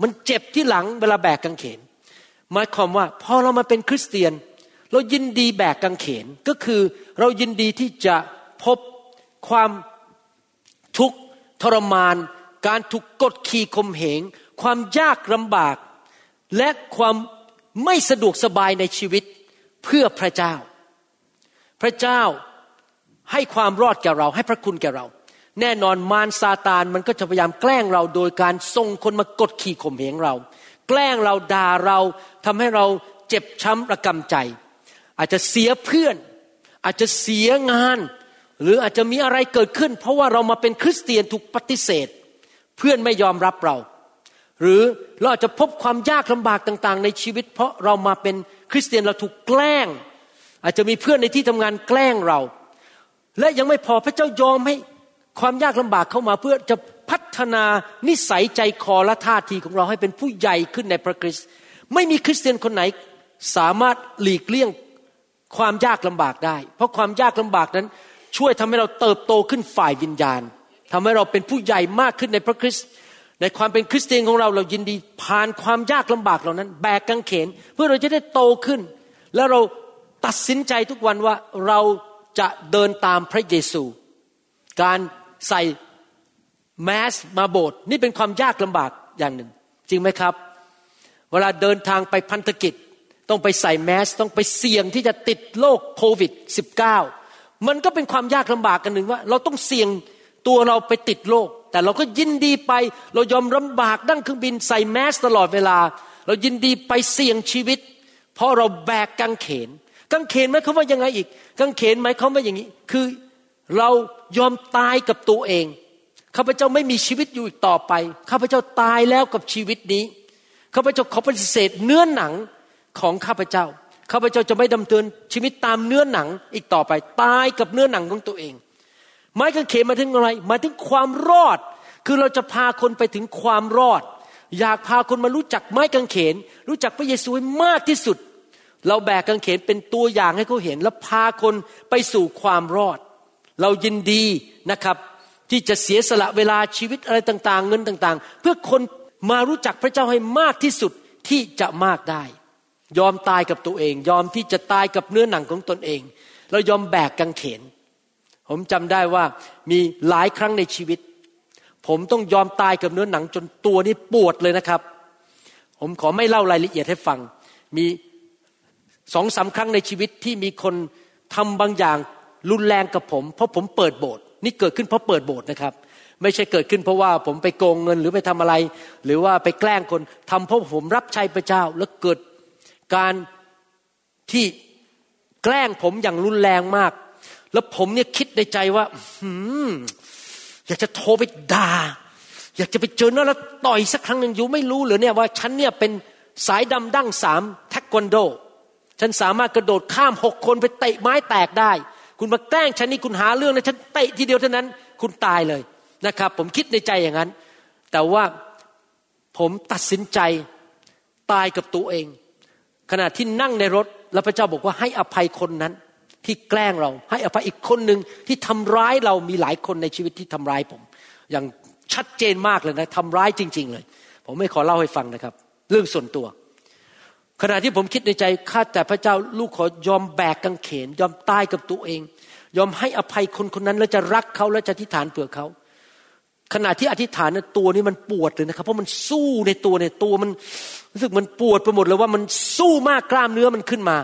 มันเจ็บที่หลังเวลาแบกกางเขน หมายความว่าพอเรามาเป็นคริสเตียน เรายินดีแบกกางเขนก็คือเรายินดีที่จะพบความทุกข์ทรมาน การถูกกดขี่ข่มเหง ความยากลำบาก และความไม่สะดวกสบายในชีวิตเพื่อพระเจ้า พระเจ้าให้ความรอดแก่เราให้พระคุณแก่เรา แน่นอนมารซาตานมันก็จะพยายามแกล้งเราโดยการส่งคนมากดขี่ข่มเหงเรา แกล้งเราด่าเราทำให้เราเจ็บช้ำระกำใจ อาจจะเสียเพื่อน อาจจะเสียงาน หรืออาจจะมีอะไรเกิดขึ้น เพราะว่าเรามาเป็นคริสเตียนถูกปฏิเสธ เพื่อนไม่ยอมรับเรา หรือเราอาจจะพบความยากลำบากต่างๆ ในชีวิต เพราะเรามาเป็นคริสเตียนเราถูกแกล้ง อาจจะมีเพื่อนในที่ทำงานแกล้งเรา และยังไม่พอพระเจ้ายอมให้ ความยากลำบากเข้ามาเพื่อจะพัฒนานิสัยใจคอและท่าทีของเราให้เป็นผู้ใหญ่ขึ้นในพระคริสต์ไม่มีคริสเตียนคนไหนสามารถหลีกเลี่ยงความยากลำบากได้ เพราะความยากลำบากนั้น ช่วยทำให้เราเติบโตขึ้นฝ่ายวิญญาณทำให้เราเป็นผู้ใหญ่มากขึ้นในพระคริสต์ในความเป็นคริสเตียนของเราเรายินดีผ่านความยากลำบากเหล่านั้น แบกกังเขน เพื่อเราจะได้โตขึ้น แล้วเราตัดสินใจทุกวันว่าเราจะเดินตามพระเยซู การ ใส่แมสมาโบสถ์นี่เป็นความยากลำบากอย่างหนึ่ง จริงไหมครับ เวลาเดินทางไปพันธกิจ ต้องไปใส่แมส ต้องไปเสี่ยงที่จะติดโรคโควิด -19 มันก็เป็นความยากลำบากกันหนึ่งว่า เราต้องเสี่ยงตัวเราไปติดโรคแต่เราก็ยินดีไป เรายอมลำบากนั่งเครื่องบินใส่แมสตลอดเวลา เรายินดีไปเสี่ยงชีวิต เพราะเราแบกกังเขนกังเขนหมายความว่ายังไงอีกกังเขนหมายความว่าอย่างนี้ คือ เรายอมตายกับตัวเอง ข้าพเจ้าไม่มีชีวิตอยู่อีกต่อไป ข้าพเจ้าตายแล้วกับชีวิตนี้ ข้าพเจ้าขอปฏิเสธเนื้อหนังของข้าพเจ้า ข้าพเจ้าจะไม่ดำเนินชีวิตตามเนื้อหนังอีกต่อไป ตายกับเนื้อหนังของตัวเองไม้กางเขนมาถึงอะไรมาถึงความรอด คือเราจะพาคนไปถึงความรอด อยากพาคนมารู้จักไม้กางเขน รู้จักพระเยซูให้มากที่สุด เราแบกกางเขนเป็นตัวอย่างให้เขาเห็น แล้วพาคนไปสู่ความรอด เรายินดีนะครับที่จะเสียสละเวลาชีวิตอะไรต่าง ๆ เงินต่างๆ เพื่อคนมารู้จักพระเจ้าให้มากที่สุดที่จะมากได้ ยอมตายกับตัวเอง ยอมที่จะตายกับเนื้อหนังของตนเอง เรายอมแบกกังเขน ผมจำได้ว่ามีหลายครั้งในชีวิต ผมต้องยอมตายกับเนื้อหนังจนตัวนี้ปวดเลยนะครับ ผมขอไม่เล่ารายละเอียดให้ฟัง มีสองสาครั้งในชีวิตที่มีคนทำบางอย่าง รุนแรงกับผม เพราะผมเปิดโบสถ์นี่เกิดขึ้นเพราะเปิดโบสถ์นะครับ ไม่ใช่เกิดขึ้นเพราะว่าผมไปโกงเงินหรือไปทำอะไร หรือว่าไปแกล้งคนทำเพราะผมรับใช้พระเจ้า แล้วเกิดการที่แกล้งผมอย่างรุนแรงมาก แล้วผมเนี่ยคิดในใจว่าอยากจะโทรไปด่าอยากจะไปเจอแล้วต่อยสักครั้งหนึ่งอยู่ไม่รู้หรือเนี่ยว่าฉันเนี่ยเป็นสายดำดั้งสามแทควันโด ฉันสามารถกระโดดข้ามหกคนไปเตะไม้แตกได้ คุณมาแกล้งฉันนี่คุณหาเรื่องนะฉันเตะทีเดียวเท่านั้น คุณตายเลยนะครับ ผมคิดในใจอย่างนั้น แต่ว่าผมตัดสินใจตายกับตัวเอง ขณะที่นั่งในรถแล้วพระเจ้าบอกว่าให้อภัยคนนั้น ที่แกล้งเราให้อภัยอีกคนหนึ่งที่ทำร้ายเรามีหลายคนในชีวิตที่ทำร้ายผม อย่างชัดเจนมากเลยนะทำร้ายจริง ๆ เลย ผมไม่ขอเล่าให้ฟังนะครับ เรื่องส่วนตัว ขณะที่ผมคิดในใจข้าแต่พระเจ้าลูกขอยอมแบกกังเขน ยอมตายกับตัวเอง ยอมให้อภัยคนคนนั้น แล้วจะรักเขาแล้วจะอธิษฐานเผื่อเขา ขณะที่อธิษฐานนตัวนี้มันปวดเลยนะครับ เพราะมันสู้ในตัวในตัวมันรู้สึกมันปวดไปหมดเลยว่ามันสู้มากกล้ามเนื้อมันขึ้นมา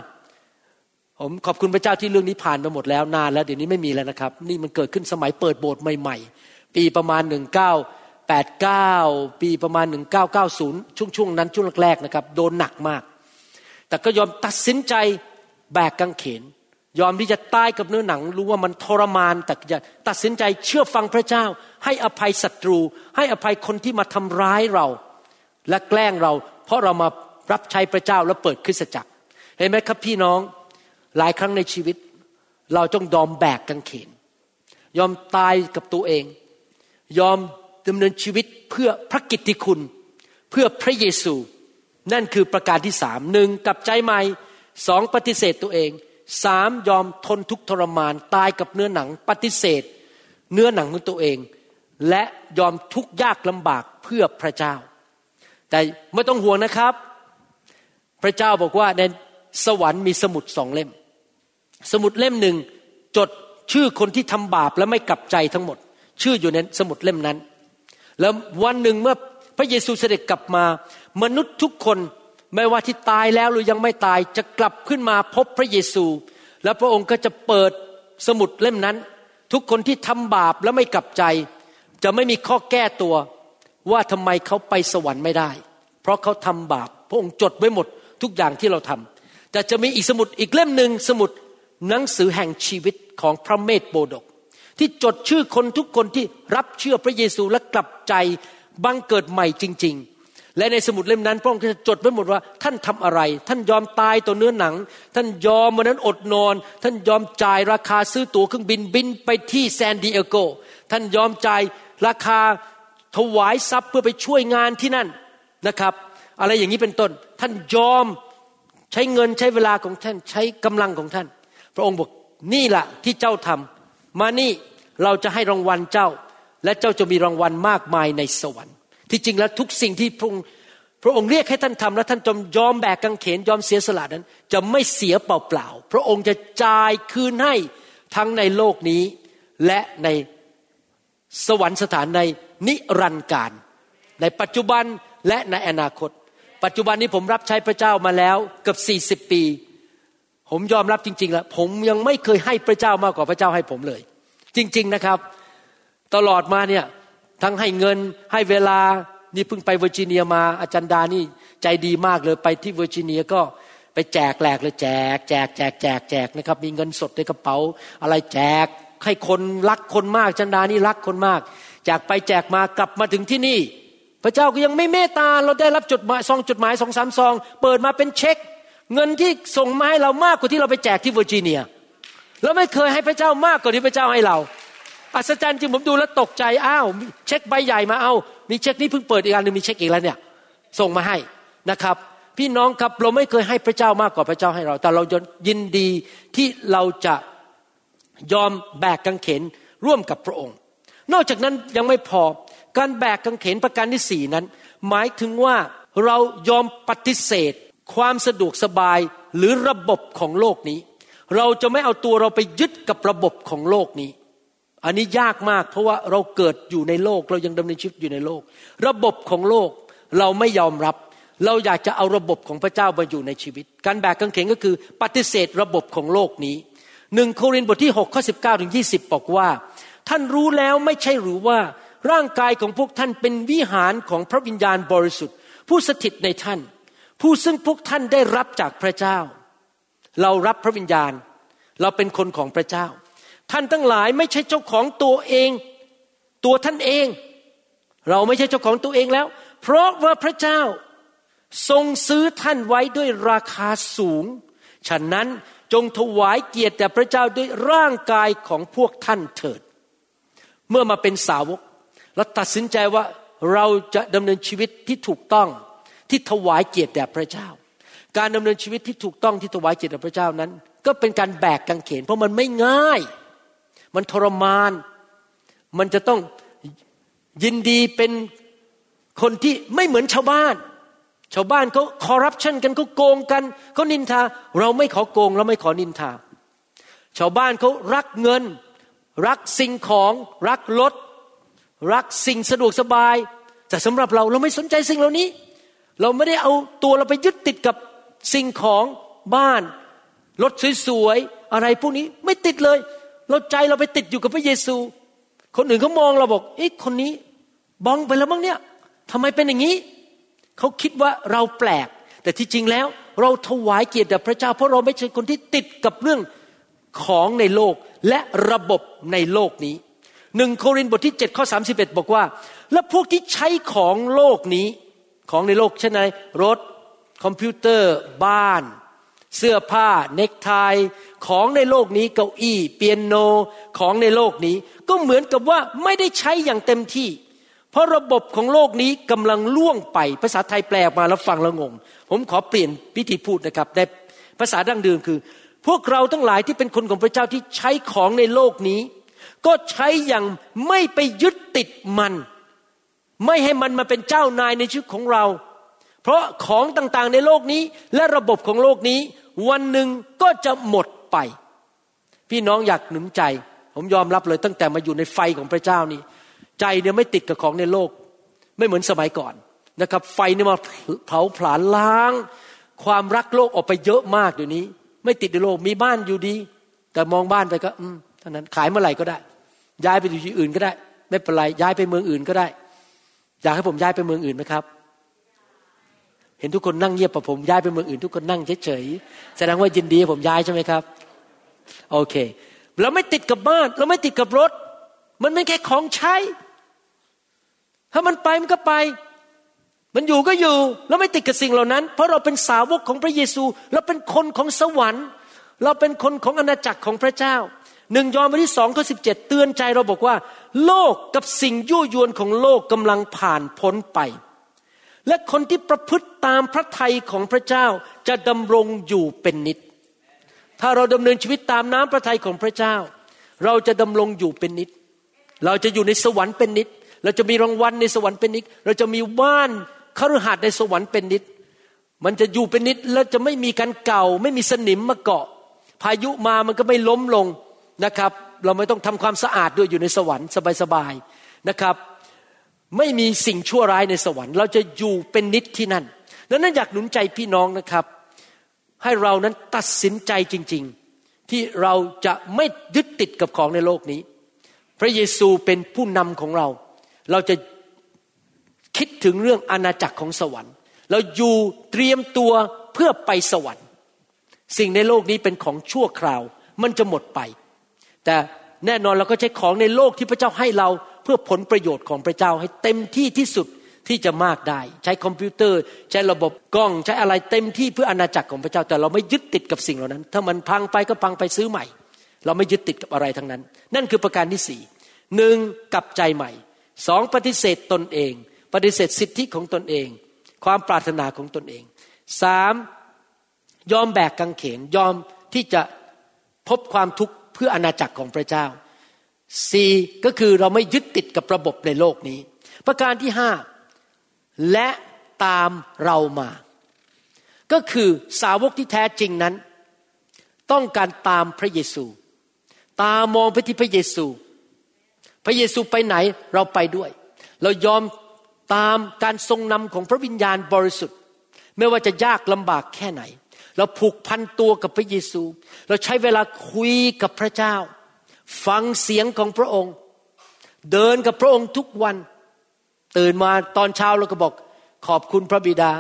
ผมขอบคุณพระเจ้าที่เรื่องนี้ผ่านไปหมดแล้วนานแล้วเดี๋ยวนี้ไม่มีแล้วนะครับ นี่มันเกิดขึ้นสมัยเปิดโบสถ์ใหม่ๆ ปีประมาณหนึ่งเก้าแปดเก้าปีประมาณหนึ่งเก้าเก้าศูนย์ช่วงช่วงนั้นช่วงแรกๆนะครับ โดนหนักมาก แต่ก็ยอมตัดสินใจแบกกังเขน ยอมที่จะตายกับเนื้อหนัง รู้ว่ามันทรมานแต่จะตัดสินใจเชื่อฟังพระเจ้า ให้อภัยศัตรู ให้อภัยคนที่มาทำร้ายเรา และแกล้งเรา เพราะเรามารับใช้พระเจ้าและเปิดคริสตจักร เห็นไหมครับพี่น้องหลายครั้งในชีวิต เราจงยอมแบกกังเขน ยอมตายกับตัวเอง ยอมดำเนินชีวิตเพื่อพระกิตติคุณ เพื่อพระเยซู นั่นคือประการที่สามหนึ่งกับใจใหม่สองปฏิเสธตัวเองสามยอมทนทุกทรมานตายกับเนื้อหนังปฏิเสธ เนื้อหนังของตัวเอง และยอมทุกยากลำบากเพื่อพระเจ้า แต่ไม่ต้องห่วงนะครับ พระเจ้าบอกว่าในสวรรค์มีสมุดสองเล่ม สมุดเล่มหนึ่งจดชื่อคนที่ทำบาปและไม่กลับใจทั้งหมด ชื่ออยู่ในสมุดเล่มนั้น แล้ววันหนึ่งเมื่อพระเยซูเสด็จกลับมา มนุษย์ทุกคนไม่ว่าที่ตายแล้วหรือยังไม่ตายจะกลับขึ้นมาพบพระเยซู แล้วพระองค์ก็จะเปิดสมุดเล่มนั้น ทุกคนที่ทำบาปแล้วไม่กลับใจ จะไม่มีข้อแก้ตัวว่าทำไมเขาไปสวรรค์ไม่ได้ เพราะเขาทำบาป พระองค์จดไว้หมดทุกอย่างที่เราทำแต่จะมีอีกสมุดอีกเล่มหนึ่งสมุดหนังสือแห่งชีวิตของพระเมธโบดก ที่จดชื่อคนทุกคนที่รับเชื่อพระเยซูและกลับใจบังเกิดใหม่จริง ๆ และในสมุดเล่มนั้นพระองค์จะจดไว้หมดว่าท่านทำอะไร ท่านยอมตายต่อเนื้อหนัง ท่านยอมวันนั้นอดนอน ท่านยอมจ่ายราคาซื้อตั๋วเครื่องบินบินไปที่แซนดิเอโก ท่านยอมจ่ายราคาถวายทรัพย์เพื่อไปช่วยงานที่นั่นนะครับ อะไรอย่างนี้เป็นต้น ท่านยอมใช้เงินใช้เวลาของท่านใช้กำลังของท่าน พระองค์บอกนี่แหละที่เจ้าทำมานี่เราจะให้รางวัลเจ้า และเจ้าจะมีรางวัลมากมายในสวรรค์ ที่จริงแล้วทุกสิ่งที่พระองค์พระองค์เรียกให้ท่านทำและท่านจมยอมแบกกังเขนยอมเสียสละนั้น จะไม่เสียเปล่าๆพระองค์จะจ่ายคืนให้ทั้งในโลกนี้ และในสวรรค์สถานในนิรันดร์การ ในปัจจุบันและในอนาคต ปัจจุบันนี้ผมรับใช้พระเจ้ามาแล้วเกือบสี่สิบปี ผมยอมรับจริง ๆ แล้ว ผมยังไม่เคยให้พระเจ้ามากกว่าพระเจ้าให้ผมเลย จริง ๆนะครับ ตลอดมาเนี่ย ทั้งให้เงินให้เวลานี่เพิ่งไปเวอร์จิเนียมาอาจารย์ดานี่ใจดีมากเลยไปที่เวอร์จิเนียก็ไปแจกแหลกเลยแจก แจกแจกแจกแจกนะครับ มีเงินสดในกระเป๋า อะไรแจกให้คนรักคนมากอาจารย์ดานี่รักคนมากแจกไปแจกมากลับมาถึงที่นี่ พระเจ้าก็ยังไม่เมตตาเราได้รับจดหมายซองจดหมายสองสามซอง เปิดมาเป็นเช็ค เงินที่ส่งมาให้เรามากกว่าที่เราไปแจกที่เวอร์จิเนีย แล้วไม่เคยให้พระเจ้ามากกว่าที่พระเจ้าให้เรา อัศจรรย์จริงผมดูแล้วตกใจอ้าวเช็คใบใหญ่มาเอามีเช็คนี้เพิ่งเปิดอีกอันหนึ่งมีเช็คอีกแล้วเนี่ย ส่งมาให้นะครับ พี่น้องครับเราไม่เคยให้พระเจ้ามากกว่าพระเจ้าให้เรา แต่เรายินดีที่เราจะยอมแบกกังเขนร่วมกับพระองค์ นอกจากนั้นยังไม่พอการแบกกังเขนประการที่สี่นั้น หมายถึงว่าเรายอมปฏิเสธ ความสะดวกสบายหรือระบบของโลกนี้ เราจะไม่เอาตัวเราไปยึดกับระบบของโลกนี้ อันนี้ยากมากเพราะว่าเราเกิดอยู่ในโลกเรายังดำเนินชีวิตอยู่ในโลก ระบบของโลกเราไม่ยอมรับ เราอยากจะเอาระบบของพระเจ้ามาอยู่ในชีวิต การแบกกางเขนก็คือปฏิเสธระบบของโลกนี้หนึ่งโครินธ์บทที่6ข้อ19ถึง20บอกว่า ท่านรู้แล้วไม่ใช่หรือว่าร่างกายของพวกท่านเป็นวิหารของพระวิญญาณบริสุทธิ์ ผู้สถิตในท่าน ผู้ซึ่งพวกท่านได้รับจากพระเจ้า เรารับพระวิญญาณ เราเป็นคนของพระเจ้า ท่านทั้งหลายไม่ใช่เจ้าของตัวเอง ตัวท่านเอง เราไม่ใช่เจ้าของตัวเองแล้ว เพราะว่าพระเจ้าทรงซื้อท่านไว้ด้วยราคาสูง ฉะนั้นจงถวายเกียรติแด่พระเจ้าด้วยร่างกายของพวกท่านเถิด เมื่อมาเป็นสาวกเราตัดสินใจว่าเราจะดำเนินชีวิตที่ถูกต้องที่ถวายเกียรติแด่พระเจ้า การดำเนินชีวิตที่ถูกต้องที่ถวายเกียรติแด่พระเจ้านั้น ก็เป็นการแบกกังเขนเพราะมันไม่ง่าย มันทรมาน มันจะต้องยินดีเป็นคนที่ไม่เหมือนชาวบ้าน ชาวบ้านเขาคอร์รัปชันกันเขาโกงกันเขานินทา เราไม่ขอโกงเราไม่ขอนินทา ชาวบ้านเขารักเงิน รักสิ่งของรักรถ รักสิ่งสะดวกสบาย แต่สำหรับเราเราไม่สนใจสิ่งเหล่านี้ เราไม่ได้เอาตัวเราไปยึดติดกับสิ่งของบ้านรถสวยๆอะไรพวกนี้ไม่ติดเลย เราใจเราไปติดอยู่กับพระเยซู คนอื่นเขามองเราบอกเอ๊ะคนนี้บ้องไปแล้วมั้งเนี่ยทำไมเป็นอย่างนี้ เขาคิดว่าเราแปลก แต่ที่จริงแล้ว เราถวายเกียรติแด่พระเจ้า เพราะเราไม่ใช่คนที่ติดกับเรื่องของในโลกและระบบในโลกนี้หนึ่งโครินธ์บทที่7ข้อ31 บอกว่า และพวกที่ใช้ของโลกนี้ของในโลกเช่นไรรถ คอมพิวเตอร์ บ้าน เสื้อผ้า เนคไทของในโลกนี้เก้าอี้ เปียโนของในโลกนี้ ก็เหมือนกับว่าไม่ได้ใช้อย่างเต็มที่ เพราะระบบของโลกนี้กำลังล่วงไปภาษาไทยแปลออกมาแล้วฟังแล้วงง ผมขอเปลี่ยนวิธีพูดนะครับในภาษาดั้งเดิมคือ พวกเราทั้งหลายที่เป็นคนของพระเจ้าที่ใช้ของในโลกนี้ ก็ใช้อย่างไม่ไปยึดติดมัน ไม่ให้มันมาเป็นเจ้านายในชีวิตของเรา เพราะของต่างๆในโลกนี้และระบบของโลกนี้ วันหนึ่งก็จะหมดไป พี่น้องอยากหนุนใจ ผมยอมรับเลยตั้งแต่มาอยู่ในไฟของพระเจ้านี่ ใจเนี่ยไม่ติดกับของในโลก ไม่เหมือนสมัยก่อนนะครับ ไฟเนี่ยมาเผาผลาญล้าง ความรักโลกออกไปเยอะมากเดี๋ยวนี้ ไม่ติดในโลกมีบ้านอยู่ดี แต่มองบ้านไปก็ อืมเท่านั้นขายเมื่อไหร่ก็ได้ ย้ายไปอยู่ที่อื่นก็ได้ ไม่เป็นไรย้ายไปเมืองอื่นก็ได้ อยากให้ผมย้ายไปเมืองอื่นไหมครับ เห็นทุกคนนั่งเงียบประผมย้ายไปเมืองอื่นทุกคนนั่งเฉยๆแสดงว่ายินดีผมย้ายใช่ไหมครับ โอเค เราไม่ติดกับบ้าน เราไม่ติดกับรถ มันไม่แค่ของใช้ ถ้ามันไปมันก็ไป มันอยู่ก็อยู่แล้วไม่ติดกับสิ่งเหล่านั้น เพราะเราเป็นสาวกของพระเยซู เราเป็นคนของสวรรค์ เราเป็นคนของอาณาจักรของพระเจ้าหนึ่งยอห์นบทที่สองข้อสิบเจ็ดเตือนใจเราบอกว่า โลกกับสิ่งยั่วยวนของโลกกำลังผ่านพ้นไป และคนที่ประพฤติตามพระทัยของพระเจ้าจะดำรงอยู่เป็นนิจ ถ้าเราดำเนินชีวิตตามน้ำพระทัยของพระเจ้า เราจะดำรงอยู่เป็นนิจ เราจะอยู่ในสวรรค์เป็นนิจ เราจะมีรางวัลในสวรรค์เป็นนิดเราจะมีบ้านคฤหาสน์ในสวรรค์เป็นนิดมันจะอยู่เป็นนิดแล้วจะไม่มีการเก่า ไม่มีสนิมมาเกาะ พายุมามันก็ไม่ล้มลงนะครับ เราไม่ต้องทำความสะอาดด้วยอยู่ในสวรรค์สบายๆนะครับ ไม่มีสิ่งชั่วร้ายในสวรรค์ เราจะอยู่เป็นนิดที่นั่นดังนั้นอยากหนุนใจพี่น้องนะครับ ให้เรานั้นตัดสินใจจริง ๆ ที่เราจะไม่ยึดติดกับของในโลกนี้ พระเยซูเป็นผู้นำของเรา เราจะคิดถึงเรื่องอาณาจักรของสวรรค์ เราอยู่เตรียมตัวเพื่อไปสวรรค์ สิ่งในโลกนี้เป็นของชั่วคราว มันจะหมดไป แต่แน่นอนเราก็ใช้ของในโลกที่พระเจ้าให้เรา เพื่อผลประโยชน์ของพระเจ้าให้เต็มที่ที่สุดที่จะมากได้ ใช้คอมพิวเตอร์ ใช้ระบบกล้องใช้อะไรเต็มที่เพื่ออาณาจักรของพระเจ้าแต่เราไม่ยึดติดกับสิ่งเหล่านั้น ถ้ามันพังไปก็พังไปซื้อใหม่ เราไม่ยึดติดกับอะไรทั้งนั้น นั่นคือประการที่สี่หนึ่งกลับใจใหม่สองปฏิเสธตนเอง ปฏิเสธสิทธิของตนเอง ความปรารถนาของตนเองสามยอมแบกกังเขนยอมที่จะพบความทุกข์เพื่ออนาจักรของพระเจ้า สี่ก็คือเราไม่ยึดติดกับระบบในโลกนี้ ประการที่ห้าและตามเรามา ก็คือสาวกที่แท้จริงนั้น ต้องการตามพระเยซู ตามองไปที่พระเยซู พระเยซูไปไหนเราไปด้วย เรายอมตามการทรงนำของพระวิญญาณบริสุทธิ์ ไม่ว่าจะยากลำบากแค่ไหน เราผูกพันตัวกับพระเยซู เราใช้เวลาคุยกับพระเจ้า ฟังเสียงของพระองค์ เดินกับพระองค์ทุกวัน ตื่นมาตอนเช้าเราก็บอก ขอบคุณพระบิดา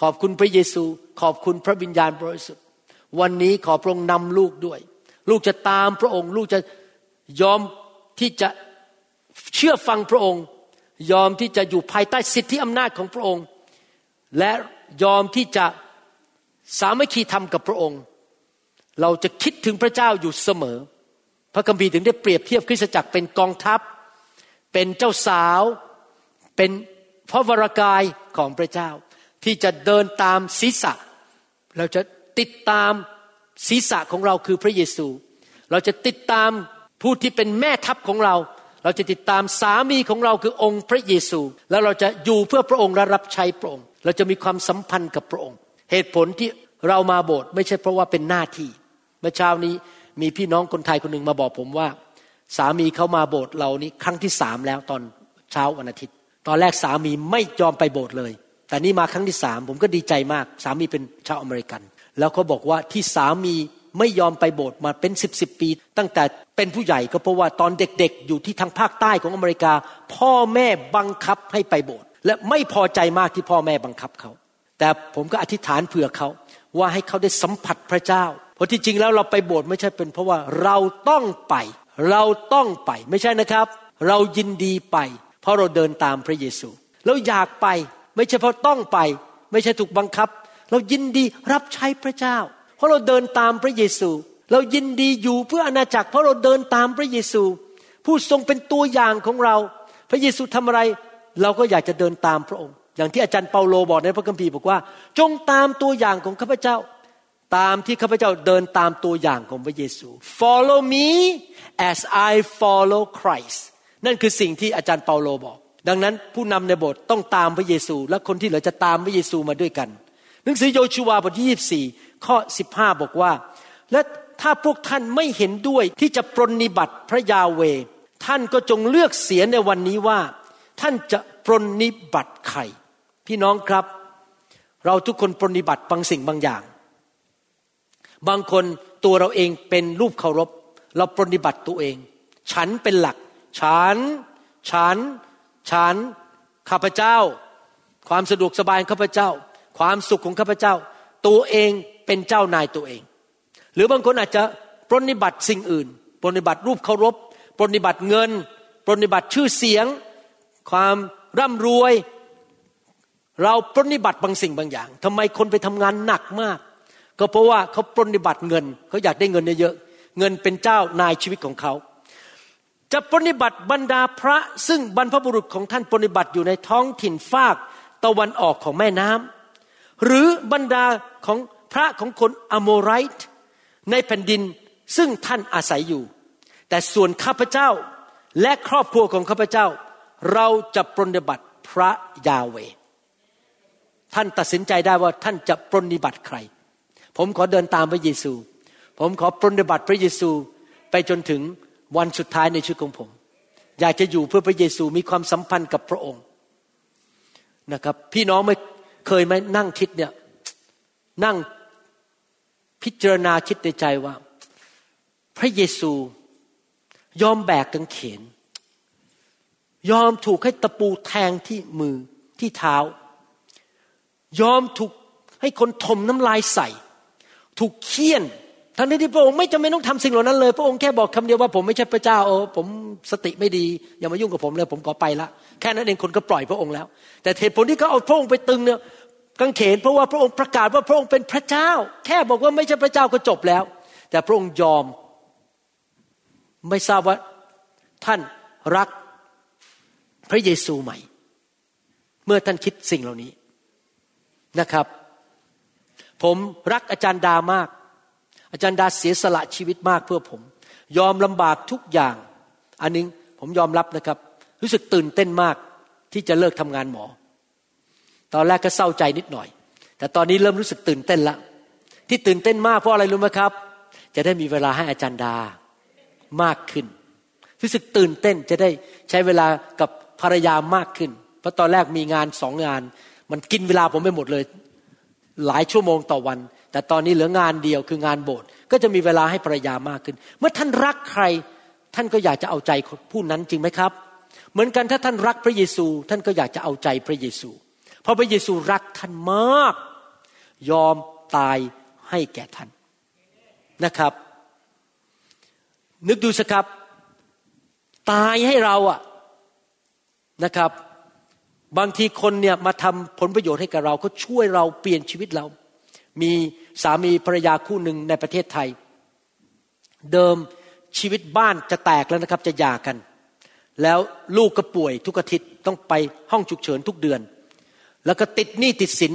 ขอบคุณพระเยซู ขอบคุณพระวิญญาณบริสุทธิ์วันนี้ขอพระองค์นำลูกด้วย ลูกจะตามพระองค์ ลูกจะยอมที่จะเชื่อฟังพระองค์ ยอมที่จะอยู่ภายใต้สิทธิอำนาจของพระองค์ และยอมที่จะสามัคคีธรรมกับพระองค์ เราจะคิดถึงพระเจ้าอยู่เสมอ พระคัมภีร์ถึงได้เปรียบเทียบคริสตจักรเป็นกองทัพ เป็นเจ้าสาว เป็นพระวรากายของพระเจ้า ที่จะเดินตามศีรษะ เราจะติดตามศีรษะของเราคือพระเยซู เราจะติดตามผู้ที่เป็นแม่ทัพของเรา เราจะติดตามสามีของเราคือองค์พระเยซู แล้วเราจะอยู่เพื่อพระองค์และรับใช้พระองค์ เราจะมีความสัมพันธ์กับพระองค์ เหตุผลที่เรามาโบสถ์ไม่ใช่เพราะว่าเป็นหน้าที่เมื่อเช้านี้ มีพี่น้องคนไทยคนหนึ่งมาบอกผมว่า สามีเขามาโบสถ์เรานี้ครั้งที่สามแล้วตอนเช้าวันอาทิตย์ ตอนแรกสามีไม่ยอมไปโบสถ์เลย แต่นี่มาครั้งที่สามผมก็ดีใจมาก สามีเป็นชาวอเมริกัน แล้วเขาบอกว่าที่สามีไม่ยอมไปโบสถ์มาเป็นสิบสิบปี ตั้งแต่เป็นผู้ใหญ่ก็เพราะว่าตอนเด็กๆ อยู่ที่ทางภาคใต้ของอเมริกา พ่อแม่บังคับให้ไปโบสถ์และไม่พอใจมากที่พ่อแม่บังคับเขา แต่ผมก็อธิษฐานเผื่อเขาว่าให้เขาได้สัมผัสพระเจ้า เพราะที่จริงแล้วเราไปโบสถ์ไม่ใช่เป็นเพราะว่าเราต้องไป เราต้องไปไม่ใช่นะครับ เรายินดีไป เพราะเราเดินตามพระเยซูเราอยากไปไม่ใช่เพราะต้องไป ไม่ใช่ถูกบังคับ เรายินดีรับใช้พระเจ้า เพราะเราเดินตามพระเยซู เรายินดีอยู่เพื่ออนาจักร เพราะเราเดินตามพระเยซู ผู้ทรงเป็นตัวอย่างของเรา พระเยซูทำอะไร เราก็อยากจะเดินตามพระองค์ อย่างที่อาจารย์เปาโลบอกในพระคัมภีร์บอกว่า จงตามตัวอย่างของข้าพเจ้า ตามที่ข้าพเจ้าเดินตามตัวอย่างของพระเยซู follow me as I follow Christ นั่นคือสิ่งที่อาจารย์เปาโลบอก ดังนั้นผู้นำในโบสถ์ต้องตามพระเยซู และคนที่เหลือจะตามพระเยซูมาด้วยกัน หนังสือโยชูวาบทที่ 24 ข้อ 15 บอกว่า และถ้าพวกท่านไม่เห็นด้วยที่จะปรนนิบัติพระยาเว ท่านก็จงเลือกเสียในวันนี้ว่า ท่านจะปรนนิบัติใคร พี่น้องครับ เราทุกคนปรนนิบัติบางสิ่งบางอย่าง บางคนตัวเราเองเป็นรูปเคารพ เราปรนนิบัติตัวเอง ฉันเป็นหลัก ฉัน ฉัน ฉัน ข้าพเจ้า ความสะดวกสบายข้าพเจ้า ความสุขของข้าพเจ้า ตัวเองเป็นเจ้านายตัวเอง หรือบางคนอาจจะปรนนิบัติสิ่งอื่นปรนนิบัติรูปเคารพปรนนิบัติเงินปรนนิบัติชื่อเสียง ความร่ำรวย เราปรนนิบัติบางสิ่งบางอย่างทำไมคนไปทำงานหนักมาก ก็เพราะว่าเขาปรนนิบัติเงินเขาอยากได้เงินเยอะๆเงินเป็นเจ้านายชีวิตของเขาจะปรนนิบัติบรรดาพระซึ่งบรรพบุรุษของท่านปรนนิบัติอยู่ในท้องถิ่นฟากตะวันออกของแม่น้ำหรือบรรดาของพระของคนอโมไรต์ในแผ่นดินซึ่งท่านอาศัยอยู่ แต่ส่วนข้าพเจ้าและครอบครัวของข้าพเจ้า เราจะปรนนิบัติพระยาเว ท่านตัดสินใจได้ว่าท่านจะปรนนิบัติใคร ผมขอเดินตามพระเยซู ผมขอปรนนิบัติพระเยซูไปจนถึงวันสุดท้ายในชีวิตของผม อยากจะอยู่เพื่อพระเยซูมีความสัมพันธ์กับพระองค์นะครับ พี่น้องไม่เคยไหมนั่งคิดเนี่ยนั่งพิจารณาคิดในใจว่า พระเยซูยอมแบกกังเขน ยอมถูกให้ตะปูแทงที่มือที่เท้า ยอมถูกให้คนถมน้ำลายใส่ ถูกเคี่ยนทั้งที่พระองค์ไม่จำเป็นต้องทำสิ่งเหล่านั้นเลย พระองค์แค่บอกคำเดียวว่าผมไม่ใช่พระเจ้าโอ้ผมสติไม่ดี อย่ามายุ่งกับผมเลย ผมขอไปละแค่นั้นเองคนก็ปล่อยพระองค์แล้ว แต่เหตุผลที่เขาเอาพระองค์ไปตึงเนี่ยกังเขนเพราะว่าพระองค์ประกาศว่าพระองค์เป็นพระเจ้า แค่บอกว่าไม่ใช่พระเจ้าก็จบแล้ว แต่พระองค์ยอม ไม่ทราบว่าท่านรักพระเยซูใหม่เมื่อท่านคิดสิ่งเหล่านี้นะครับ ผมรักอาจารย์ดามาก อาจารย์ดาเสียสละชีวิตมากเพื่อผม ยอมลำบากทุกอย่าง อันนึงผมยอมรับนะครับ รู้สึกตื่นเต้นมากที่จะเลิกทำงานหมอ ตอนแรกก็เศร้าใจนิดหน่อย แต่ตอนนี้เริ่มรู้สึกตื่นเต้นละที่ตื่นเต้นมากเพราะอะไรรู้ไหมครับ จะได้มีเวลาให้อาจารย์ดามากขึ้น รู้สึกตื่นเต้นจะได้ใช้เวลากับภรรยามากขึ้น เพราะตอนแรกมีงานสองงาน มันกินเวลาผมไปหมดเลย หลายชั่วโมงต่อวัน แต่ตอนนี้เหลืองานเดียวคืองานโบสถ์ก็จะมีเวลาให้ภรรยามากขึ้น เมื่อท่านรักใครท่านก็อยากจะเอาใจผู้นั้นจริงไหมครับ เหมือนกันถ้าท่านรักพระเยซู ท่านก็อยากจะเอาใจพระเยซู เพราะพระเยซูรักท่านมาก ยอมตายให้แก่ท่านนะครับ นึกดูสิครับ ตายให้เราอะนะครับ บางทีคนเนี่ยมาทำผลประโยชน์ให้กับเราเขาช่วยเราเปลี่ยนชีวิตเรา มีสามีภรรยาคู่หนึ่งในประเทศไทย เดิมชีวิตบ้านจะแตกแล้วนะครับจะหย่ากัน แล้วลูกก็ป่วยทุกอาทิตย์ต้องไปห้องฉุกเฉินทุกเดือน แล้วก็ติดหนี้ติดสิน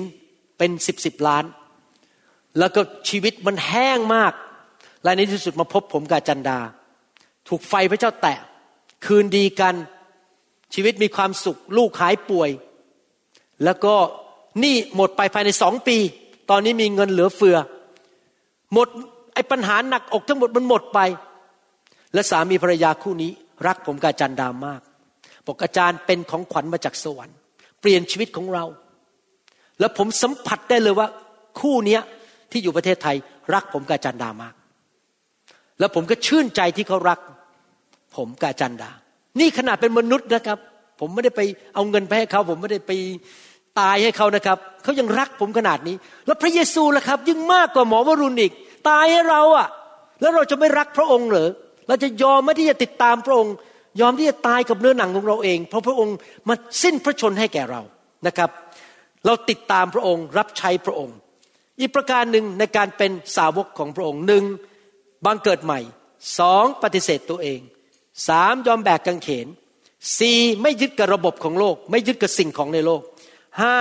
เป็นสิบสิบล้าน แล้วก็ชีวิตมันแห้งมากและในที่สุดมาพบผมกับจันดา ถูกไฟพระเจ้าแตะคืนดีกัน ชีวิตมีความสุข ลูกหายป่วย แล้วก็หนี่หมดไปภายในสองปี ตอนนี้มีเงินเหลือเฟือ หมดไอ้ปัญหาหนักอกทั้งหมดมันหมดไป และสามีภรรยาคู่นี้ รักผมกับอาจารย์ดามากบอกอาจารย์เป็นของขวัญมาจากสวรรค์ เปลี่ยนชีวิตของเรา แล้วผมสัมผัสได้เลยว่า คู่เนี้ยที่อยู่ประเทศไทย รักผมกับอาจารย์ดามาก แล้วผมก็ชื่นใจที่เขารัก ผมกับอาจารย์ดา นี่ขนาดเป็นมนุษย์นะครับ ผมไม่ได้ไปเอาเงินไปให้เขา ผมไม่ได้ไปตายให้เขานะครับ เขายังรักผมขนาดนี้ แล้วพระเยซูล่ะครับ ยิ่งมากกว่าหมอวรุณอีก ตายให้เราอะ่ะ แล้วเราจะไม่รักพระองค์เหรอ เราจะยอมไม่ที่จะติดตามพระองค์ ยอมที่จะตายกับเนื้อหนังของเราเอง เพราะพระองค์มาสิ้นพระชนให้แก่เรานะครับ เราติดตามพระองค์รับใช้พระองค์ อีกประการหนึ่งในการเป็นสาวกของพระองค์หนึ่งบังเกิดใหม่สองปฏิเสธตัวเอง สามยอมแบกกังเขนสี่ไม่ยึดกับระบบของโลก ไม่ยึดกับสิ่งของในโลกห้า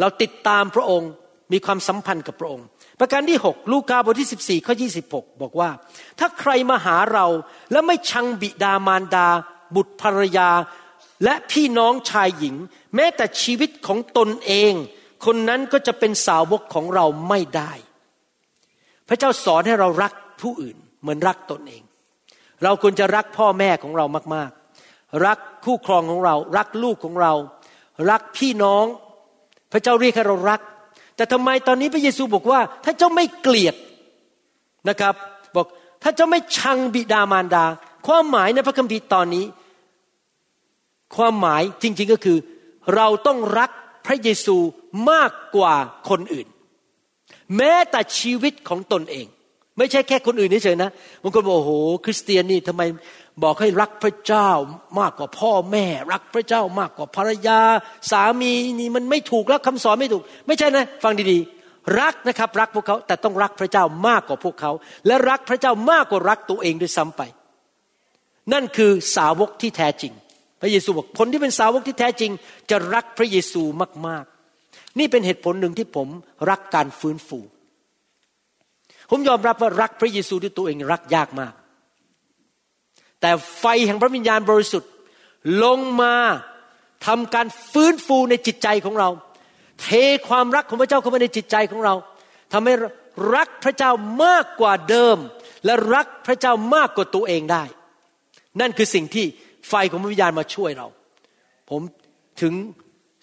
เราติดตามพระองค์มีความสัมพันธ์กับพระองค์ ประการที่หกลูกาบทที่สิบสี่ข้อยี่สิบหกบอกว่า ถ้าใครมาหาเราและไม่ชังบิดามารดา บุตรภรรยา และพี่น้องชายหญิง แม้แต่ชีวิตของตนเอง คนนั้นก็จะเป็นสาวกของเราไม่ได้ พระเจ้าสอนให้เรารักผู้อื่นเหมือนรักตนเอง เราควรจะรักพ่อแม่ของเรามาก ๆ รักคู่ครองของเรา รักลูกของเรา รักพี่น้อง พระเจ้าเรียกให้เรารัก แต่ทำไมตอนนี้พระเยซูบอกว่า ถ้าเจ้าไม่เกลียดนะครับ บอกถ้าเจ้าไม่ชังบิดามารดา ความหมายในพระคัมภีร์ตอนนี้ ความหมายจริง ๆก็คือ เราต้องรักพระเยซูมากกว่าคนอื่น แม้แต่ชีวิตของตนเอง ไม่ใช่แค่คนอื่นเฉยๆนะบางคนบอกโอ้โห คริสเตียนนี่ทำไมบอกให้รักพระเจ้ามากกว่าพ่อแม่ รักพระเจ้ามากกว่าภรรยา สามีนี่มันไม่ถูกแล้วคำสอนไม่ถูก ไม่ใช่นะ ฟังดีๆ รักนะครับ รักพวกเขาแต่ต้องรักพระเจ้ามากกว่าพวกเขา และรักพระเจ้ามากกว่ารักตัวเองด้วยซ้ำไป นั่นคือสาวกที่แท้จริง พระเยซูบอกคนที่เป็นสาวกที่แท้จริง จะรักพระเยซูมากๆ นี่เป็นเหตุผลหนึ่งที่ผมรักการฟื้นฟู ผมยอมรับว่ารักพระเยซูด้วยตัวเองรักยากมาก แต่ไฟแห่งพระวิญญาณบริสุทธิ์ลงมาทำการฟื้นฟูในจิตใจของเรา เทความรักของพระเจ้าเข้ามาในจิตใจของเราทำให้รักพระเจ้ามากกว่าเดิม และรักพระเจ้ามากกว่าตัวเองได้ นั่นคือสิ่งที่ไฟของพระวิญญาณมาช่วยเรา ผมถึง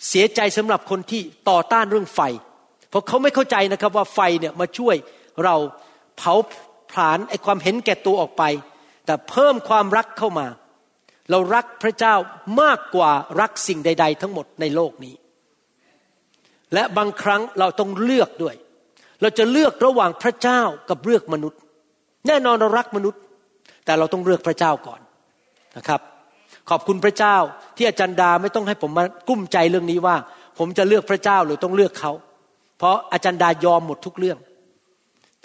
เสียใจสำหรับคนที่ต่อต้านเรื่องไฟ เพราะเขาไม่เข้าใจนะครับว่าไฟเนี่ยมาช่วย เราเผาผลาญไอความเห็นแก่ตัวออกไป แต่เพิ่มความรักเข้ามา เรารักพระเจ้ามากกว่ารักสิ่งใด ๆ ทั้งหมดในโลกนี้ และบางครั้งเราต้องเลือกด้วย เราจะเลือกระหว่างพระเจ้ากับเลือกมนุษย์ แน่นอนเรารักมนุษย์ แต่เราต้องเลือกพระเจ้าก่อนนะครับ ขอบคุณพระเจ้าที่อาจารย์ดาไม่ต้องให้ผมมากุ้มใจเรื่องนี้ว่า ผมจะเลือกพระเจ้าหรือต้องเลือกเขา เพราะอาจารย์ดายอมหมดทุกเรื่อง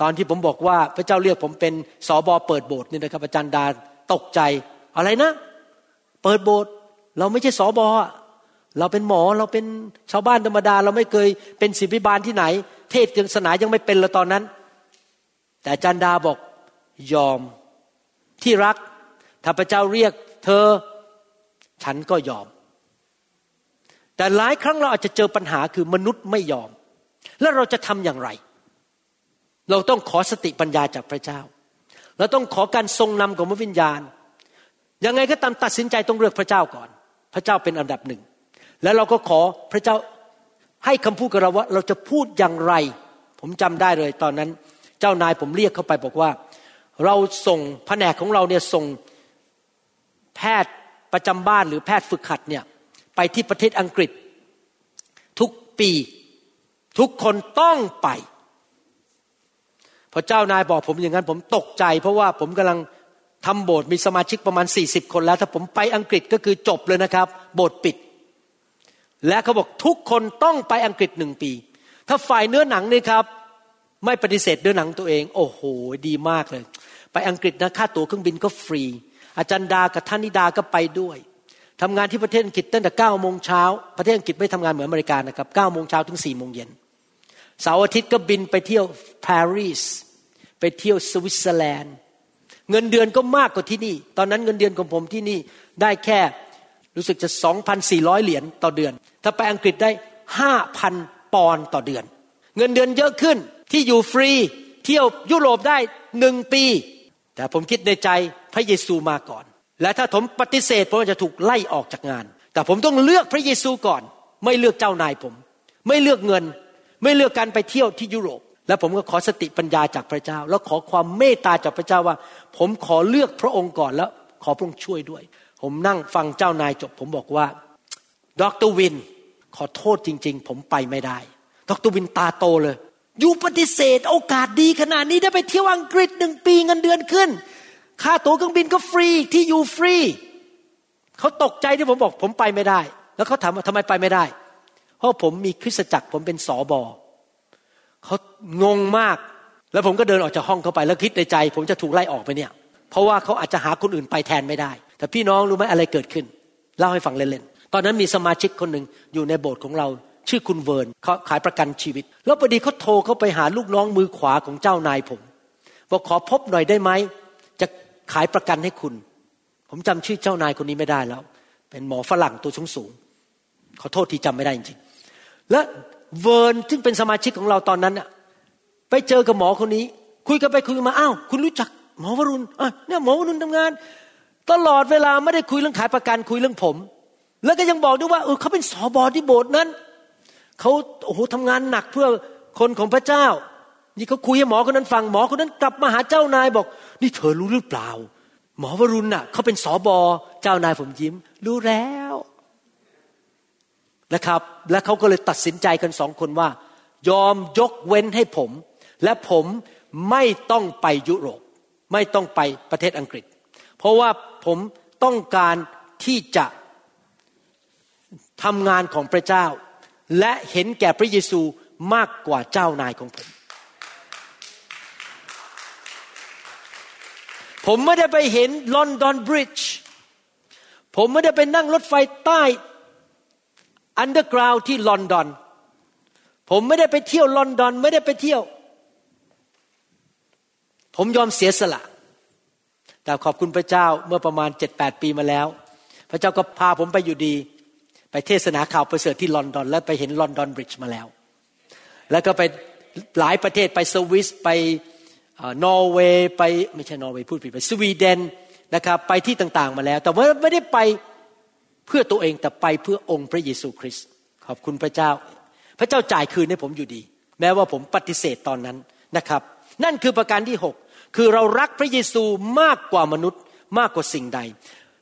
ตอนที่ผมบอกว่าพระเจ้าเรียกผมเป็นสอบอเปิดโบสถ์นี่นะครับอาจารย์ดาตกใจ อะไรนะ เปิดโบสถ์เราไม่ใช่สอบอเราเป็นหมอเราเป็นชาวบ้านธรรมดา เราไม่เคยเป็นศิบิบาลที่ไหน เทศศาสนายังไม่เป็นละตอนนั้น แต่อาจารย์ดาบอกยอมที่รัก ถ้าพระเจ้าเรียกเธอ ฉันก็ยอม แต่หลายครั้งเราอาจจะเจอปัญหาคือมนุษย์ไม่ยอม แล้วเราจะทำอย่างไร เราต้องขอสติปัญญาจากพระเจ้า เราต้องขอการทรงนำของพระวิญญาณ ยังไงก็ตามตัดสินใจต้องเลือกพระเจ้าก่อน พระเจ้าเป็นอันดับหนึ่ง แล้วเราก็ขอพระเจ้าให้คำพูดกับเราว่า เราจะพูดอย่างไร ผมจำได้เลยตอนนั้น เจ้านายผมเรียกเข้าไปบอกว่า เราส่งแผนกของเราเนี่ยส่งแพทย์ประจำบ้านหรือแพทย์ฝึกหัดเนี่ยไปที่ประเทศอังกฤษ ทุกปี ทุกคนต้องไป พอเจ้านายบอกผมอย่างนั้นผมตกใจ เพราะว่าผมกำลังทำโบสถ์มีสมาชิกประมาณ 40 คนแล้ว ถ้าผมไปอังกฤษก็คือจบเลยนะครับ โบสถ์ปิด และเขาบอกทุกคนต้องไปอังกฤษหนึ่งปี ถ้าฝ่ายเนื้อหนังนี่ครับ ไม่ปฏิเสธเนื้อหนังตัวเอง โอ้โห ดีมากเลย ไปอังกฤษนะค่าตั๋วเครื่องบินก็ฟรี อาจารย์ดากับท่านนิดาก็ไปด้วยทำงานที่ประเทศอังกฤษตั้งแต่เก้าโมงเช้าประเทศอังกฤษไม่ทำงานเหมือนอเมริกานะครับเก้าโมงเช้าถึงสี่โมงเย็นเสาร์อาทิตย์ก็บินไปเที่ยวปารีส ไปเที่ยวสวิตเซอร์แลนด์ เงินเดือนก็มากกว่าที่นี่ ตอนนั้นเงินเดือนของผมที่นี่ได้แค่รู้สึกจะ 2,400 เหรียญต่อเดือน ถ้าไปอังกฤษได้ 5,000 ปอนด์ต่อเดือน เงินเดือนเยอะขึ้นที่อยู่ฟรีเที่ยวยุโรปได้หนึ่งปี แต่ผมคิดในใจพระเยซูมาก่อน และถ้าผมปฏิเสธผมจะถูกไล่ออกจากงาน แต่ผมต้องเลือกพระเยซูก่อน ไม่เลือกเจ้านายผม ไม่เลือกเงิน ไม่เลือกการไปเที่ยวที่ยุโรป แล้วผมก็ขอสติปัญญาจากพระเจ้า แล้วขอความเมตตาจากพระเจ้าว่า ผมขอเลือกพระองค์ก่อนแล้ว ขอพระองค์ช่วยด้วย ผมนั่งฟังเจ้านายจบ ผมบอกว่าดรวิน ขอโทษจริง ๆ ผมไปไม่ได้ ดรวินตาโตเลย อยู่ปฏิเสธ โอกาสดีขนาดนี้ได้ไปเที่ยวอังกฤษหนึ่งปีเงินเดือนขึ้น ค่าตั๋วเครื่องบินก็ฟรีที่อยู่ฟรีเขาตกใจที่ผมบอก ผมไปไม่ได้ แล้วเขาถามว่าทำไมไปไม่ได้ เพราะผมมีคริสตจักรผมเป็นสอบอ เขางงมาก แล้วผมก็เดินออกจากห้องเข้าไปแล้วคิดในใจ ผมจะถูกไล่ออกไปเนี่ย เพราะว่าเขาอาจจะหาคนอื่นไปแทนไม่ได้ แต่พี่น้องรู้ไหมอะไรเกิดขึ้น เล่าให้ฟังเล่นๆ ตอนนั้นมีสมาชิกคนหนึ่งอยู่ในโบสถ์ของเรา ชื่อคุณเวิร์นเขาขายประกันชีวิต แล้วพอดีเขาโทรเข้าไปหาลูกน้องมือขวาของเจ้านายผม บอกขอพบหน่อยได้ไหมจะขายประกันให้คุณ ผมจำชื่อเจ้านายคนนี้ไม่ได้แล้ว เป็นหมอฝรั่งตัวสูงสูงขอโทษที่จำไม่ได้จริงๆและ เวิร์นซึ่งเป็นสมาชิกของเราตอนนั้นอะไปเจอกับหมอคนนี้ คุยกันไปคุยมาอ้าวคุณรู้จักหมอวรุณอะเนี่ยหมอวรุณทำงาน ตลอดเวลาไม่ได้คุยเรื่องขายประกันคุยเรื่องผม แล้วก็ยังบอกด้วยว่าเออเขาเป็นสอบอที่โบสถ์นั้นเขาโอ้โหทำงานหนักเพื่อคนของพระเจ้า นี่เขาคุยให้หมอคนนั้นฟังหมอคนนั้นกลับมาหาเจ้านายบอก นี่เธอรู้หรือเปล่า หมอวรุณน่ะเขาเป็นสอบอเจ้านายผมยิ้ม รู้แล้ว นะครับ และเขาก็เลยตัดสินใจกันสองคนว่า ยอมยกเว้นให้ผม และผมไม่ต้องไปยุโรป ไม่ต้องไปประเทศอังกฤษ เพราะว่าผมต้องการที่จะทำงานของพระเจ้า และเห็นแก่พระเยซูมากกว่าเจ้านายของผม ผมไม่ได้ไปเห็นลอนดอนบริดจ์ผมไม่ได้ไปนั่งรถไฟใต้ อันเดอร์กราวที่ลอนดอน ผมไม่ได้ไปเที่ยวลอนดอน ไม่ได้ไปเที่ยว ผมยอมเสียสละ แต่ขอบคุณพระเจ้าเมื่อประมาณเจ็ดแปดปีมาแล้ว พระเจ้าก็พาผมไปอยู่ดี ไปเทศนาข่าวประเสริฐที่ลอนดอน แล้วไปเห็นลอนดอนบริดจ์มาแล้ว แล้วก็ไปหลายประเทศไปสวิสไปนอร์เวย์ไปไม่ใช่นอร์เวย์พูดผิดไปสวีเดนนะครับไปที่ต่างๆมาแล้ว แต่ว่าไม่ได้ไป เพื่อตัวเองแต่ไปเพื่อองค์พระเยซูคริสต์ขอบคุณพระเจ้า พระเจ้าจ่ายคืนให้ผมอยู่ดี แม้ว่าผมปฏิเสธตอนนั้นนะครับ นั่นคือประการที่ 6 คือเรารักพระเยซูมากกว่ามนุษย์มากกว่าสิ่งใด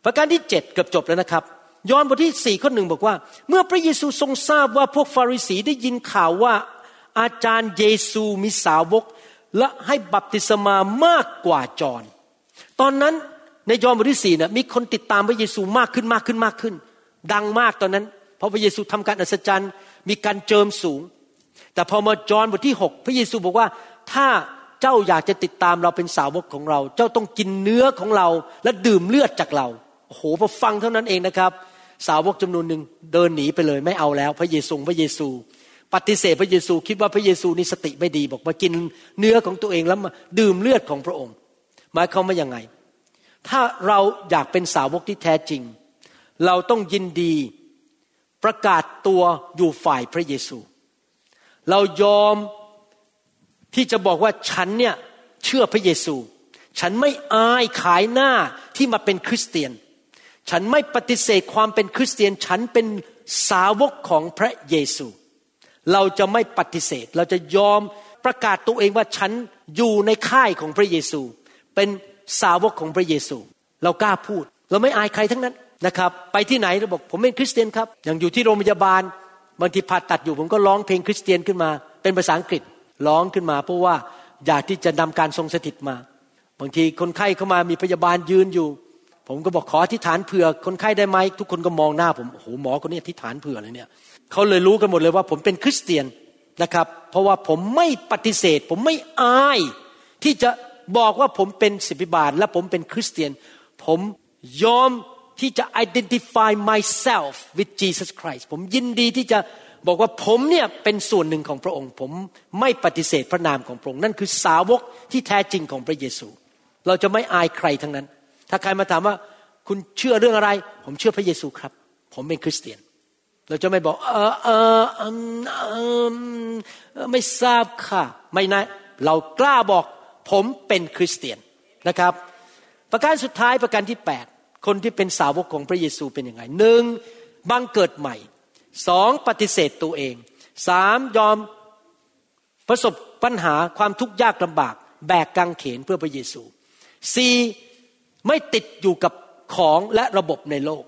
ประการที่ 7 เกือบจบแล้วนะครับยอห์นบทที่สี่ข้อหนึ่งบอกว่า เมื่อพระเยซูทรงทราบว่าพวกฟาริสีได้ยินข่าวว่าอาจารย์เยซูมีสาวก และให้บัพติศมามากกว่าจอนตอนนั้น ในยอห์นบทที่สี่นะมีคนติดตามพระเยซูมากขึ้นมากขึ้นมากขึ้น ดังมากตอนนั้น เพราะพระเยซูทำการอัศจรรย์ มีการเจิมสูง แต่พอมาจอห์นบทที่หกพระเยซูบอกว่าถ้าเจ้าอยากจะติดตามเราเป็นสาวกของเรา เจ้าต้องกินเนื้อของเรา และดื่มเลือดจากเราโอ้โหพอฟังเท่านั้นเองนะครับ สาวกจำนวนหนึ่งเดินหนีไปเลยไม่เอาแล้ว พระเยซูพระเยซู ปฏิเสธพระเยซูคิดว่าพระเยซูนี่สติไม่ดีบอกมากินเนื้อของตัวเองแล้วมาดื่มเลือดของพระองค์หมายความว่ายังไง ถ้าเราอยากเป็นสาวกที่แท้จริง เราต้องยินดีประกาศตัวอยู่ฝ่ายพระเยซู เรายอมที่จะบอกว่าฉันเนี่ยเชื่อพระเยซู ฉันไม่อายขายหน้าที่มาเป็นคริสเตียน ฉันไม่ปฏิเสธความเป็นคริสเตียน ฉันเป็นสาวกของพระเยซู เราจะไม่ปฏิเสธ เราจะยอมประกาศตัวเองว่าฉันอยู่ในค่ายของพระเยซู เป็น สาวกของพระเยซู เรากล้าพูด เราไม่อายใครทั้งนั้นนะครับ ไปที่ไหนเราบอกผมเป็นคริสเตียนครับ อย่างอยู่ที่โรงพยาบาลบางทีผ่าตัดอยู่ผมก็ร้องเพลงคริสเตียนขึ้นมา เป็นภาษาอังกฤษร้องขึ้นมา เพราะว่าอยากที่จะนำการทรงสถิตมา บางทีคนไข้เข้ามามีพยาบาลยืนอยู่ ผมก็บอกขออธิษฐานเผื่อคนไข้ได้ไหมทุกคนก็มองหน้าผมโอ้โหหมอคนนี้อธิษฐานเผื่อเลยเนี่ยเขาเลยรู้กันหมดเลยว่าผมเป็นคริสเตียนนะครับ เพราะว่าผมไม่ปฏิเสธ ผมไม่อายที่จะ บอกว่าผมเป็นศิบิบาลและผมเป็นคริสเตียน ผมยอมที่จะ identify myself with Jesus Christ ผมยินดีที่จะบอกว่าผมเนี่ยเป็นส่วนหนึ่งของพระองค์ ผมไม่ปฏิเสธพระนามของพระองค์ นั่นคือสาวกที่แท้จริงของพระเยซู เราจะไม่อายใครทั้งนั้น ถ้าใครมาถามว่าคุณเชื่อเรื่องอะไร ผมเชื่อพระเยซูครับ ผมเป็นคริสเตียน เราจะไม่บอก เออเออเออไม่ทราบค่ะ ไม่นะ เรากล้าบอก ผมเป็นคริสเตียนนะครับ ประการสุดท้ายประการที่แปดคนที่เป็นสาวกของพระเยซูเป็นยังไงหนึ่งบังเกิดใหม่สองปฏิเสธตัวเองสามยอมประสบปัญหาความทุกข์ยากลำบาก แบกกางเขนเพื่อพระเยซูสี่ไม่ติดอยู่กับของและระบบในโลก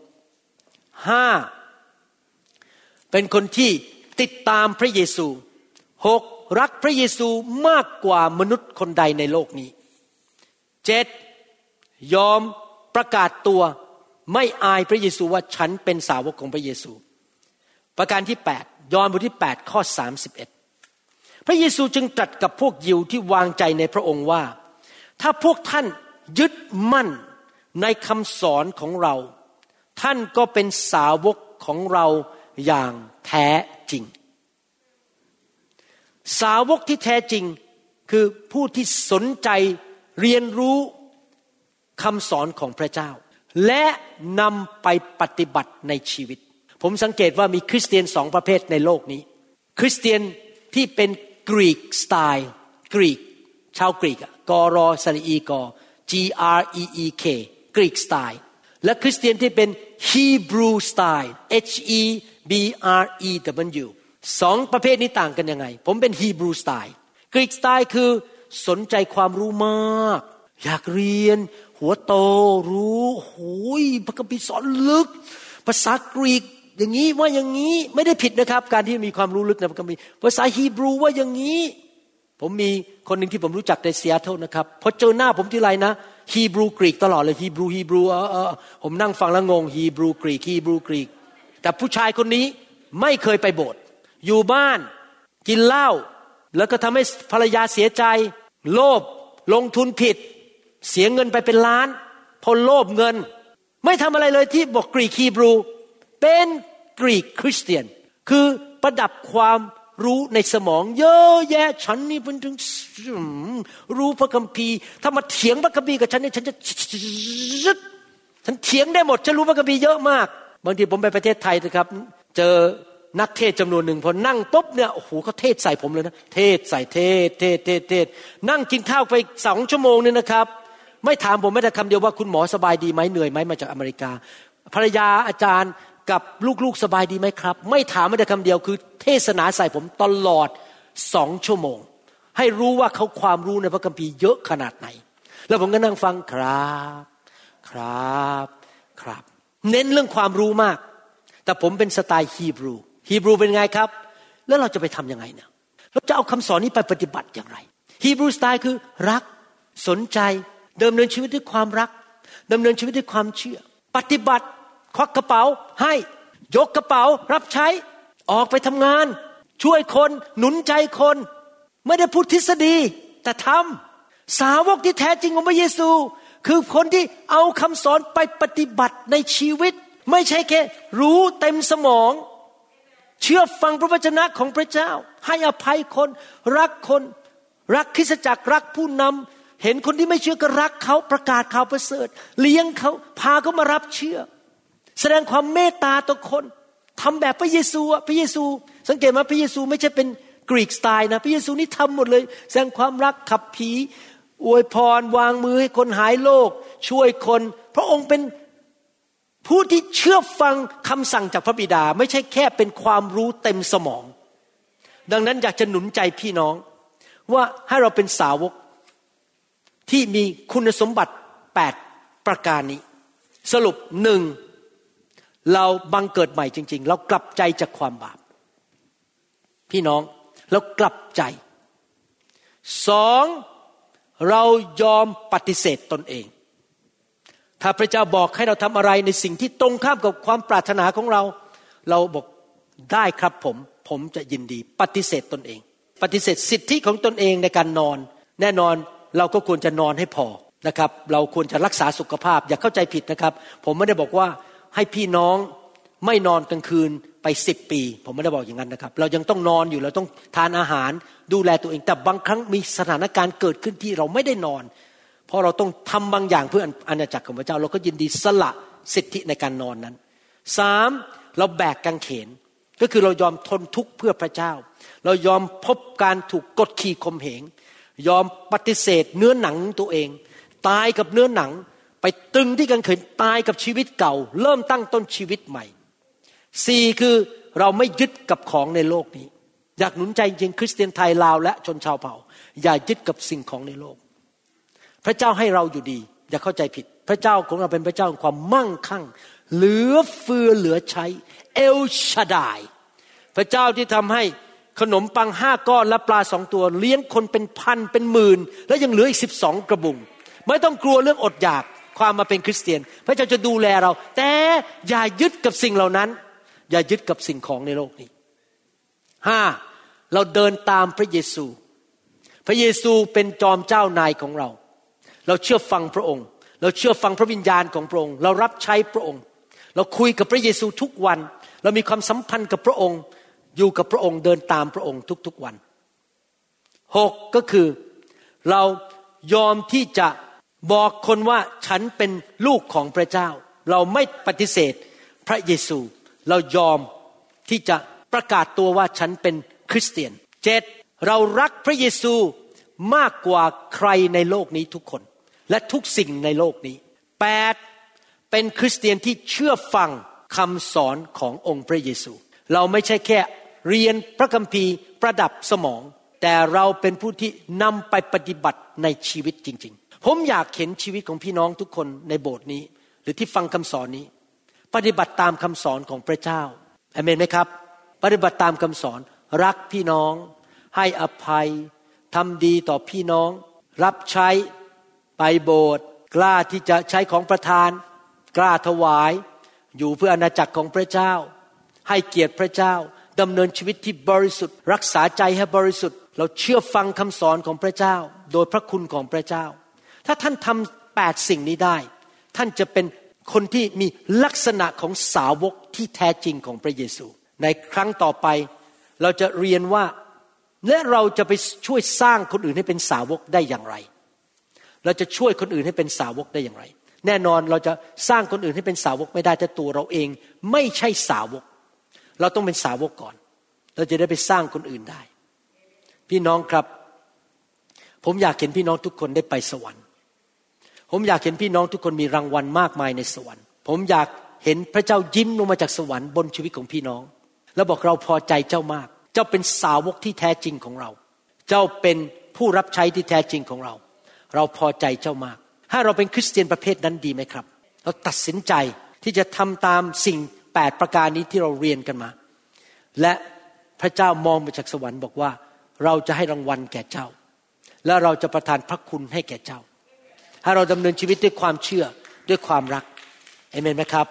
ห้าเป็นคนที่ติดตามพระเยซูหก รักพระเยซูมากกว่ามนุษย์คนใดในโลกนี้เจ็ดยอมประกาศตัวไม่อายพระเยซูว่าฉันเป็นสาวกของพระเยซู ประการที่ 8 ยอห์นบทที่ 8 ข้อ 31 พระเยซูจึงตรัสกับพวกยิวที่วางใจในพระองค์ว่า ถ้าพวกท่านยึดมั่นในคำสอนของเรา ท่านก็เป็นสาวกของเราอย่างแท้จริง สาวกที่แท้จริงคือผู้ที่สนใจเรียนรู้คำสอนของพระเจ้า และนำไปปฏิบัติในชีวิต ผมสังเกตว่ามีคริสเตียนสองประเภทในโลกนี้ คริสเตียนที่เป็นกรีกสไตล์กรีก ชาวกรีกกอรอสลีอีกอ G R E E K กรีกสไตล์และคริสเตียนที่เป็นฮีบรูสไตล์ H E B R E W สองประเภทนี้ต่างกันยังไง ผมเป็นฮีบรูสไตล์กรีกสไตล์คือสนใจความรู้มาก อยากเรียน หัวโตรู้โอ้ยพระคัมภีร์สอนลึก ภาษากรีกอย่างนี้ว่าอย่างนี้ไม่ได้ผิดนะครับ การที่มีความรู้ลึกในพระคัมภีร์ภาษาฮีบรูว่าอย่างนี้ ผมมีคนหนึ่งที่ผมรู้จักในเซียโตนะครับพอเจอหน้าผมทีไรนะฮีบรูกรีกตลอดเลยฮีบรูฮีบรูเออเออผมนั่งฟังแล้วงงฮีบรูกรีกฮีบรูกรีกแต่ผู้ชายคนนี้ไม่เคยไปโบสถ์ อยู่บ้านกินเหล้าแล้วก็ทำให้ภรรยาเสียใจ โลภลงทุนผิด เสียเงินไปเป็นล้านพอโลภเงิน ไม่ทำอะไรเลยที่บอกกรีกฮีบรู เป็นกรีกคริสเตียน คือประดับความรู้ในสมอง เยอะแยะฉันนี่เป็นถึงรู้พระคัมภีร์ถ้ามาเถียงพระคัมภีร์กับฉันนี่ฉันจะฉันเถียงได้หมดฉันรู้พระคัมภีร์เยอะมากบางทีผมไปประเทศไทยนะครับ เจอ นักเทศจำนวนหนึ่งพอนั่งปุ๊บเนี่ยโอ้โหเขาเทศใส่ผมเลยนะเทศใส่เทศเทศเทศเทศนั่งกินข้าวไปสองชั่วโมงเนี่ยนะครับ ไม่ถามผมไม่แต่คำเดียวว่าคุณหมอสบายดีไหมเหนื่อยไหมมาจากอเมริกา ภรรยาอาจารย์กับลูกๆสบายดีไหมครับ ไม่ถามไม่แต่คำเดียวคือ เทศนาใส่ผมตลอดสองชั่วโมง ให้รู้ว่าเขาความรู้ในพระคัมภีร์เยอะขนาดไหน แล้วผมก็นั่งฟังครับ ครับครับ เน้นเรื่องความรู้มาก แต่ผมเป็นสไตล์ฮีบรู ฮีบรูเป็นไงครับ แล้วเราจะไปทํำยังไงเนี่ยเราจะเอาคำสอนนี้ไปปฏิบัติอย่างไร ฮีบรูสไตล์คือรักสนใจดำเนินชีวิตด้วยความรักดำเนินชีวิตด้วยความเชื่อ ปฏิบัติควักกระเป๋าให้ยกกระเป๋ารับใช้ออกไปทำงาน ช่วยคนหนุนใจคน ไม่ได้พูดทฤษฎี แต่ทำสาวกที่แท้จริงของพระเยซู คือคนที่เอาคำสอนไปปฏิบัติในชีวิต ไม่ใช่แค่รู้เต็มสมอง เชื่อฟังพระวจนะของพระเจ้า ให้อภัยคน รักคนรักคริสจักรรักผู้นำเห็นคนที่ไม่เชื่อก็รักเขาประกาศข่าวประเสริฐ เลี้ยงเขาพาเขามารับเชื่อ แสดงความเมตตาต่อคนทำแบบพระเยซูพระเยซู สังเกตว่าพระเยซูไม่ใช่เป็นกรีกสไตล์นะพระเยซูนี่ทำหมดเลย แสดงความรักขับผีอวยพรวางมือให้คนหายโรคช่วยคน พระองค์เป็น ผู้ที่เชื่อฟังคำสั่งจากพระบิดาไม่ใช่แค่เป็นความรู้เต็มสมอง ดังนั้นอยากจะหนุนใจพี่น้อง ว่าให้เราเป็นสาวกที่มีคุณสมบัติแปดประการนี้ สรุปหนึ่งเราบังเกิดใหม่จริง ๆ เรากลับใจจากความบาป พี่น้องเรากลับใจสองเรายอมปฏิเสธตนเอง ถ้าพระเจ้าบอกให้เราทำอะไรในสิ่งที่ตรงข้ามกับความปรารถนาของเรา เราบอกได้ครับผมผมจะยินดี ปฏิเสธตนเอง ปฏิเสธสิทธิของตนเองในการนอน แน่นอนเราก็ควรจะนอนให้พอนะครับ เราควรจะรักษาสุขภาพอย่าเข้าใจผิดนะครับ ผมไม่ได้บอกว่าให้พี่น้องไม่นอนกลางคืนไปสิบปี ผมไม่ได้บอกอย่างนั้นนะครับ เรายังต้องนอนอยู่เราต้องทานอาหารดูแลตัวเองแต่บางครั้งมีสถานการณ์เกิดขึ้นที่เราไม่ได้นอน เพราะเราต้องทำบางอย่างเพื่ออาณาจักรของพระเจ้า เราก็ยินดีสละสิทธิในการนอนนั้นสามเราแบกกางเขน ก็คือเรายอมทนทุกข์เพื่อพระเจ้า เรายอมพบการถูกกดขี่ข่มเหง ยอมปฏิเสธเนื้อหนังตัวเอง ตายกับเนื้อหนัง ไปตึงที่กางเขนตายกับชีวิตเก่า เริ่มตั้งต้นชีวิตใหม่สี่คือเราไม่ยึดกับของในโลกนี้ อยากหนุนใจจริงคริสเตียนไทยลาวและชนชาวเผ่า อย่ายึดกับสิ่งของในโลก พระเจ้าให้เราอยู่ดี อย่าเข้าใจผิด พระเจ้าของเราเป็นพระเจ้าของความมั่งคั่ง เหลือเฟือเหลือใช้ เอลชาดาย พระเจ้าที่ทำให้ขนมปังห้าก้อนและปลาสองตัว เลี้ยงคนเป็นพันเป็นหมื่น แล้วยังเหลืออีกสิบสองกระบุง ไม่ต้องกลัวเรื่องอดอยากความมาเป็นคริสเตียน พระเจ้าจะดูแลเรา แต่อย่ายึดกับสิ่งเหล่านั้น อย่ายึดกับสิ่งของในโลกนี้ห้าเราเดินตามพระเยซู พระเยซูเป็นจอมเจ้านายของเรา เราเชื่อฟังพระองค์ เราเชื่อฟังพระวิญญาณของพระองค์ เรารับใช้พระองค์ เราคุยกับพระเยซูทุกวัน เรามีความสัมพันธ์กับพระองค์ อยู่กับพระองค์เดินตามพระองค์ทุกๆวันหกก็คือเรายอมที่จะบอกคนว่าฉันเป็นลูกของพระเจ้า เราไม่ปฏิเสธพระเยซู เรายอมที่จะประกาศตัวว่าฉันเป็นคริสเตียนเจ็ดเรารักพระเยซูมากกว่าใครในโลกนี้ทุกคน และทุกสิ่งในโลกนี้แปดเป็นคริสเตียนที่เชื่อฟังคำสอนขององค์พระเยซู เราไม่ใช่แค่เรียนพระคัมภีร์ประดับสมอง แต่เราเป็นผู้ที่นำไปปฏิบัติในชีวิตจริง ๆ ผมอยากเห็นชีวิตของพี่น้องทุกคนในโบสถ์นี้ หรือที่ฟังคำสอนนี้ ปฏิบัติตามคำสอนของพระเจ้าอเมนไหมครับ ปฏิบัติตามคำสอนรักพี่น้อง ให้อภัยทำดีต่อพี่น้อง รับใช้ ไปโบสถ์กล้าที่จะใช้ของประทาน กล้าถวาย อยู่เพื่ออาณาจักรของพระเจ้า ให้เกียรติพระเจ้าดำเนินชีวิตที่บริสุทธิ์ รักษาใจให้บริสุทธิ์ เราเชื่อฟังคำสอนของพระเจ้า โดยพระคุณของพระเจ้า ถ้าท่านทำแปดสิ่งนี้ได้ ท่านจะเป็นคนที่มีลักษณะของสาวกที่แท้จริงของพระเยซู ในครั้งต่อไปเราจะเรียนว่าและเราจะไปช่วยสร้างคนอื่นให้เป็นสาวกได้อย่างไร เราจะช่วยคนอื่นให้เป็นสาวกได้อย่างไร แน่นอนเราจะสร้างคนอื่นให้เป็นสาวกไม่ได้แต่ตัวเราเองไม่ใช่สาวก เราต้องเป็นสาวกก่อน เราจะได้ไปสร้างคนอื่นได้ พี่น้องครับ ผมอยากเห็นพี่น้องทุกคนได้ไปสวรรค์ ผมอยากเห็นพี่น้องทุกคนมีรางวัลมากมายในสวรรค์ ผมอยากเห็นพระเจ้ายิ้มลงมาจากสวรรค์บนชีวิตของพี่น้อง แล้วบอกเราพอใจเจ้ามาก เจ้าเป็นสาวกที่แท้จริงของเรา เจ้าเป็นผู้รับใช้ที่แท้จริงของเรา เราพอใจเจ้ามาก ถ้าเราเป็นคริสเตียนประเภทนั้นดีไหมครับ เราตัดสินใจที่จะทำตามสิ่งแปดประการนี้ที่เราเรียนกันมา และพระเจ้ามองมาจากสวรรค์บอกว่า เราจะให้รางวัลแก่เจ้า และเราจะประทานพระคุณให้แก่เจ้า ถ้าเราดำเนินชีวิตด้วยความเชื่อด้วยความรักเอเมนไหมครับ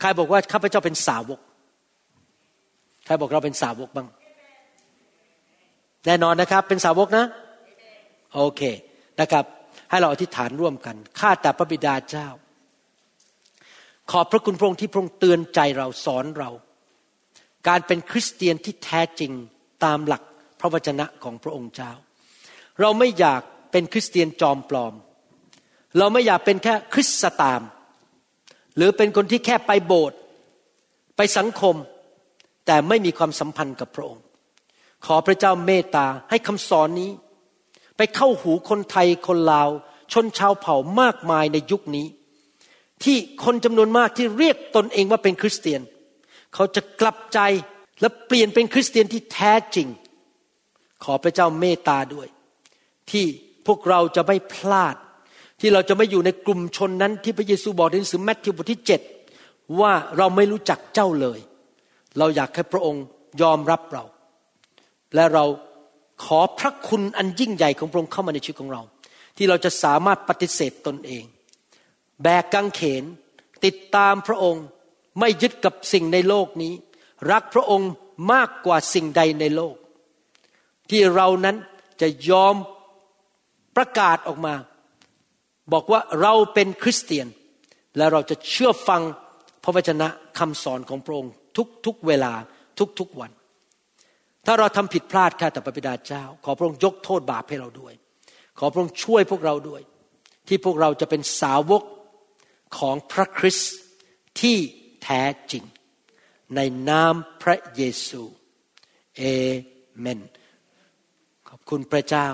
ใครบอกว่าข้าพเจ้าเป็นสาวก ใครบอกเราเป็นสาวกบ้าง แน่นอนนะครับ เป็นสาวกนะ โอเค นะครับ ให้เราอธิษฐานร่วมกันข้าแต่พระบิดาเจ้า ขอบพระคุณพระองค์ที่พระองค์เตือนใจเราสอนเรา การเป็นคริสเตียนที่แท้จริงตามหลักพระวจนะของพระองค์เจ้า เราไม่อยากเป็นคริสเตียนจอมปลอม เราไม่อยากเป็นแค่คริสตาม หรือเป็นคนที่แค่ไปโบสถ์ไปสังคม แต่ไม่มีความสัมพันธ์กับพระองค์ ขอพระเจ้าเมตตาให้คำสอนนี้ ไปเข้าหูคนไทยคนลาว ชนชาวเผ่ามากมายในยุคนี้ ที่คนจำนวนมากที่เรียกตนเองว่าเป็นคริสเตียน เขาจะกลับใจและเปลี่ยนเป็นคริสเตียนที่แท้จริง ขอพระเจ้าเมตตาด้วย ที่พวกเราจะไม่พลาด ที่เราจะไม่อยู่ในกลุ่มชนนั้นที่พระเยซูบอกในหนังสือแมทธิวบทที่เจ็ดว่าเราไม่รู้จักเจ้าเลย เราอยากให้พระองค์ยอมรับเรา และเรา ขอพระคุณอันยิ่งใหญ่ของพระองค์เข้ามาในชีวิตของเรา ที่เราจะสามารถปฏิเสธตนเอง แบกกางเขน ติดตามพระองค์ไม่ยึดกับสิ่งในโลกนี้ รักพระองค์มากกว่าสิ่งใดในโลก ที่เรานั้นจะยอมประกาศออกมา บอกว่าเราเป็นคริสเตียน และเราจะเชื่อฟังพระวจนะคำสอนของพระองค์ทุกๆเวลาทุกๆวัน ถ้าเราทำผิดพลาดข้าแต่พระบิดาเจ้า ขอพระองค์ยกโทษบาปให้เราด้วย ขอพระองค์ช่วยพวกเราด้วย ที่พวกเราจะเป็นสาวกของพระคริสต์ที่แท้จริง ในนามพระเยซูเอเมนขอบคุณพระเจ้า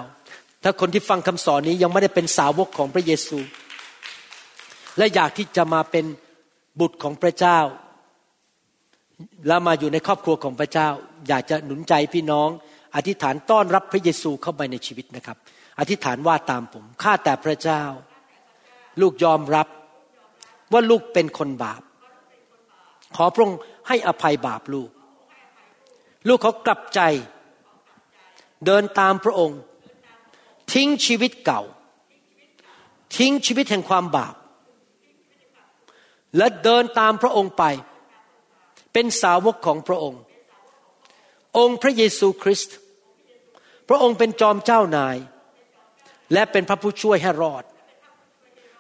ถ้าคนที่ฟังคำสอนนี้ยังไม่ได้เป็นสาวกของพระเยซู และอยากที่จะมาเป็นบุตรของพระเจ้า แล้วมาอยู่ในครอบครัวของพระเจ้า อยากจะหนุนใจพี่น้อง อธิษฐานต้อนรับพระเยซูเข้าไปในชีวิตนะครับ อธิษฐานว่าตามผมข้าแต่พระเจ้า ลูกยอมรับว่าลูกเป็นคนบาป ขอพระองค์ให้อภัยบาปลูก ลูกเขากลับใจ เดินตามพระองค์ ทิ้งชีวิตเก่า ทิ้งชีวิตแห่งความบาป และเดินตามพระองค์ไป เป็นสาวกของพระองค์ องค์พระเยซูคริสต์พระองค์เป็นจอมเจ้านาย และเป็นพระผู้ช่วยให้รอด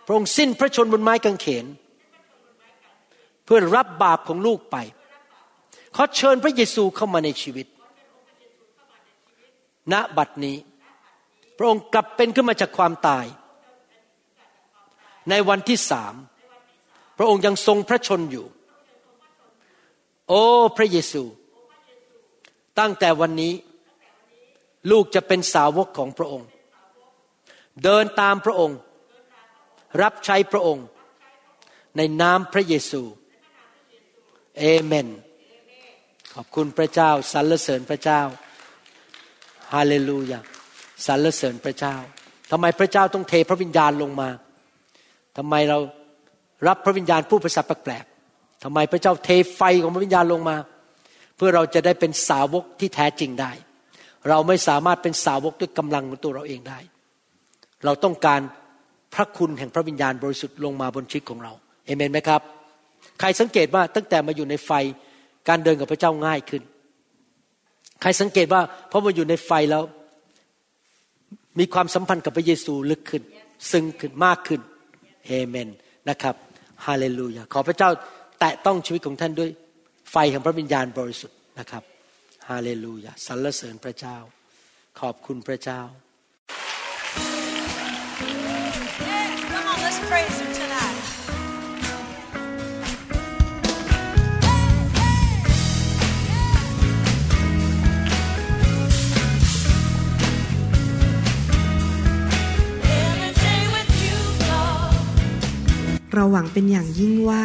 พระองค์สิ้นพระชนบนไม้กางเขน เพื่อรับบาปของลูกไปขอเชิญพระเยซูเข้ามาในชีวิต ณบัดนี้ พระองค์กลับเป็นขึ้นมาจากความตาย ในวันที่สามพระองค์ยังทรงพระชนอยู่ โอ้พระเยซู ตั้งแต่วันนี้ ลูกจะเป็นสาวกของพระองค์ เดินตามพระองค์ รับใช้พระองค์ ในนามพระเยซูเอเมน ขอบคุณพระเจ้าสรรเสริญพระเจ้าฮาเลลูยาสรรเสริญพระเจ้าทำไมพระเจ้าต้องเทพระวิญญาณลงมาทำไมเรารับพระวิญญาณผู้ภาษาแปลก ทำไมพระเจ้าเทไฟของพระวิญญาณลงมา เพื่อเราจะได้เป็นสาวกที่แท้จริงได้ เราไม่สามารถเป็นสาวกด้วยกำลังของตัวเราเองได้ เราต้องการพระคุณแห่งพระวิญญาณบริสุทธิ์ลงมาบนชีวิตของเราเอเมนไหมครับ ใครสังเกตว่าตั้งแต่มาอยู่ในไฟการเดินกับพระเจ้าง่ายขึ้น ใครสังเกตว่าพราะมาอยู่ในไฟแล้ว มีความสัมพันธ์กับพระเยซูลึกขึ้น ซึ้งขึ้นมากขึ้นเอเมนนะครับฮาเลลูยาขอพระเจ้า แตะต้องชีวิตของท่านด้วยไฟของพระวิญญาณบริสุทธิ์นะครับฮาเลลูยาสรรเสริญพระเจ้า ขอบคุณพระเจ้า praise Him tonight. เราหวังเป็นอย่างยิ่งว่า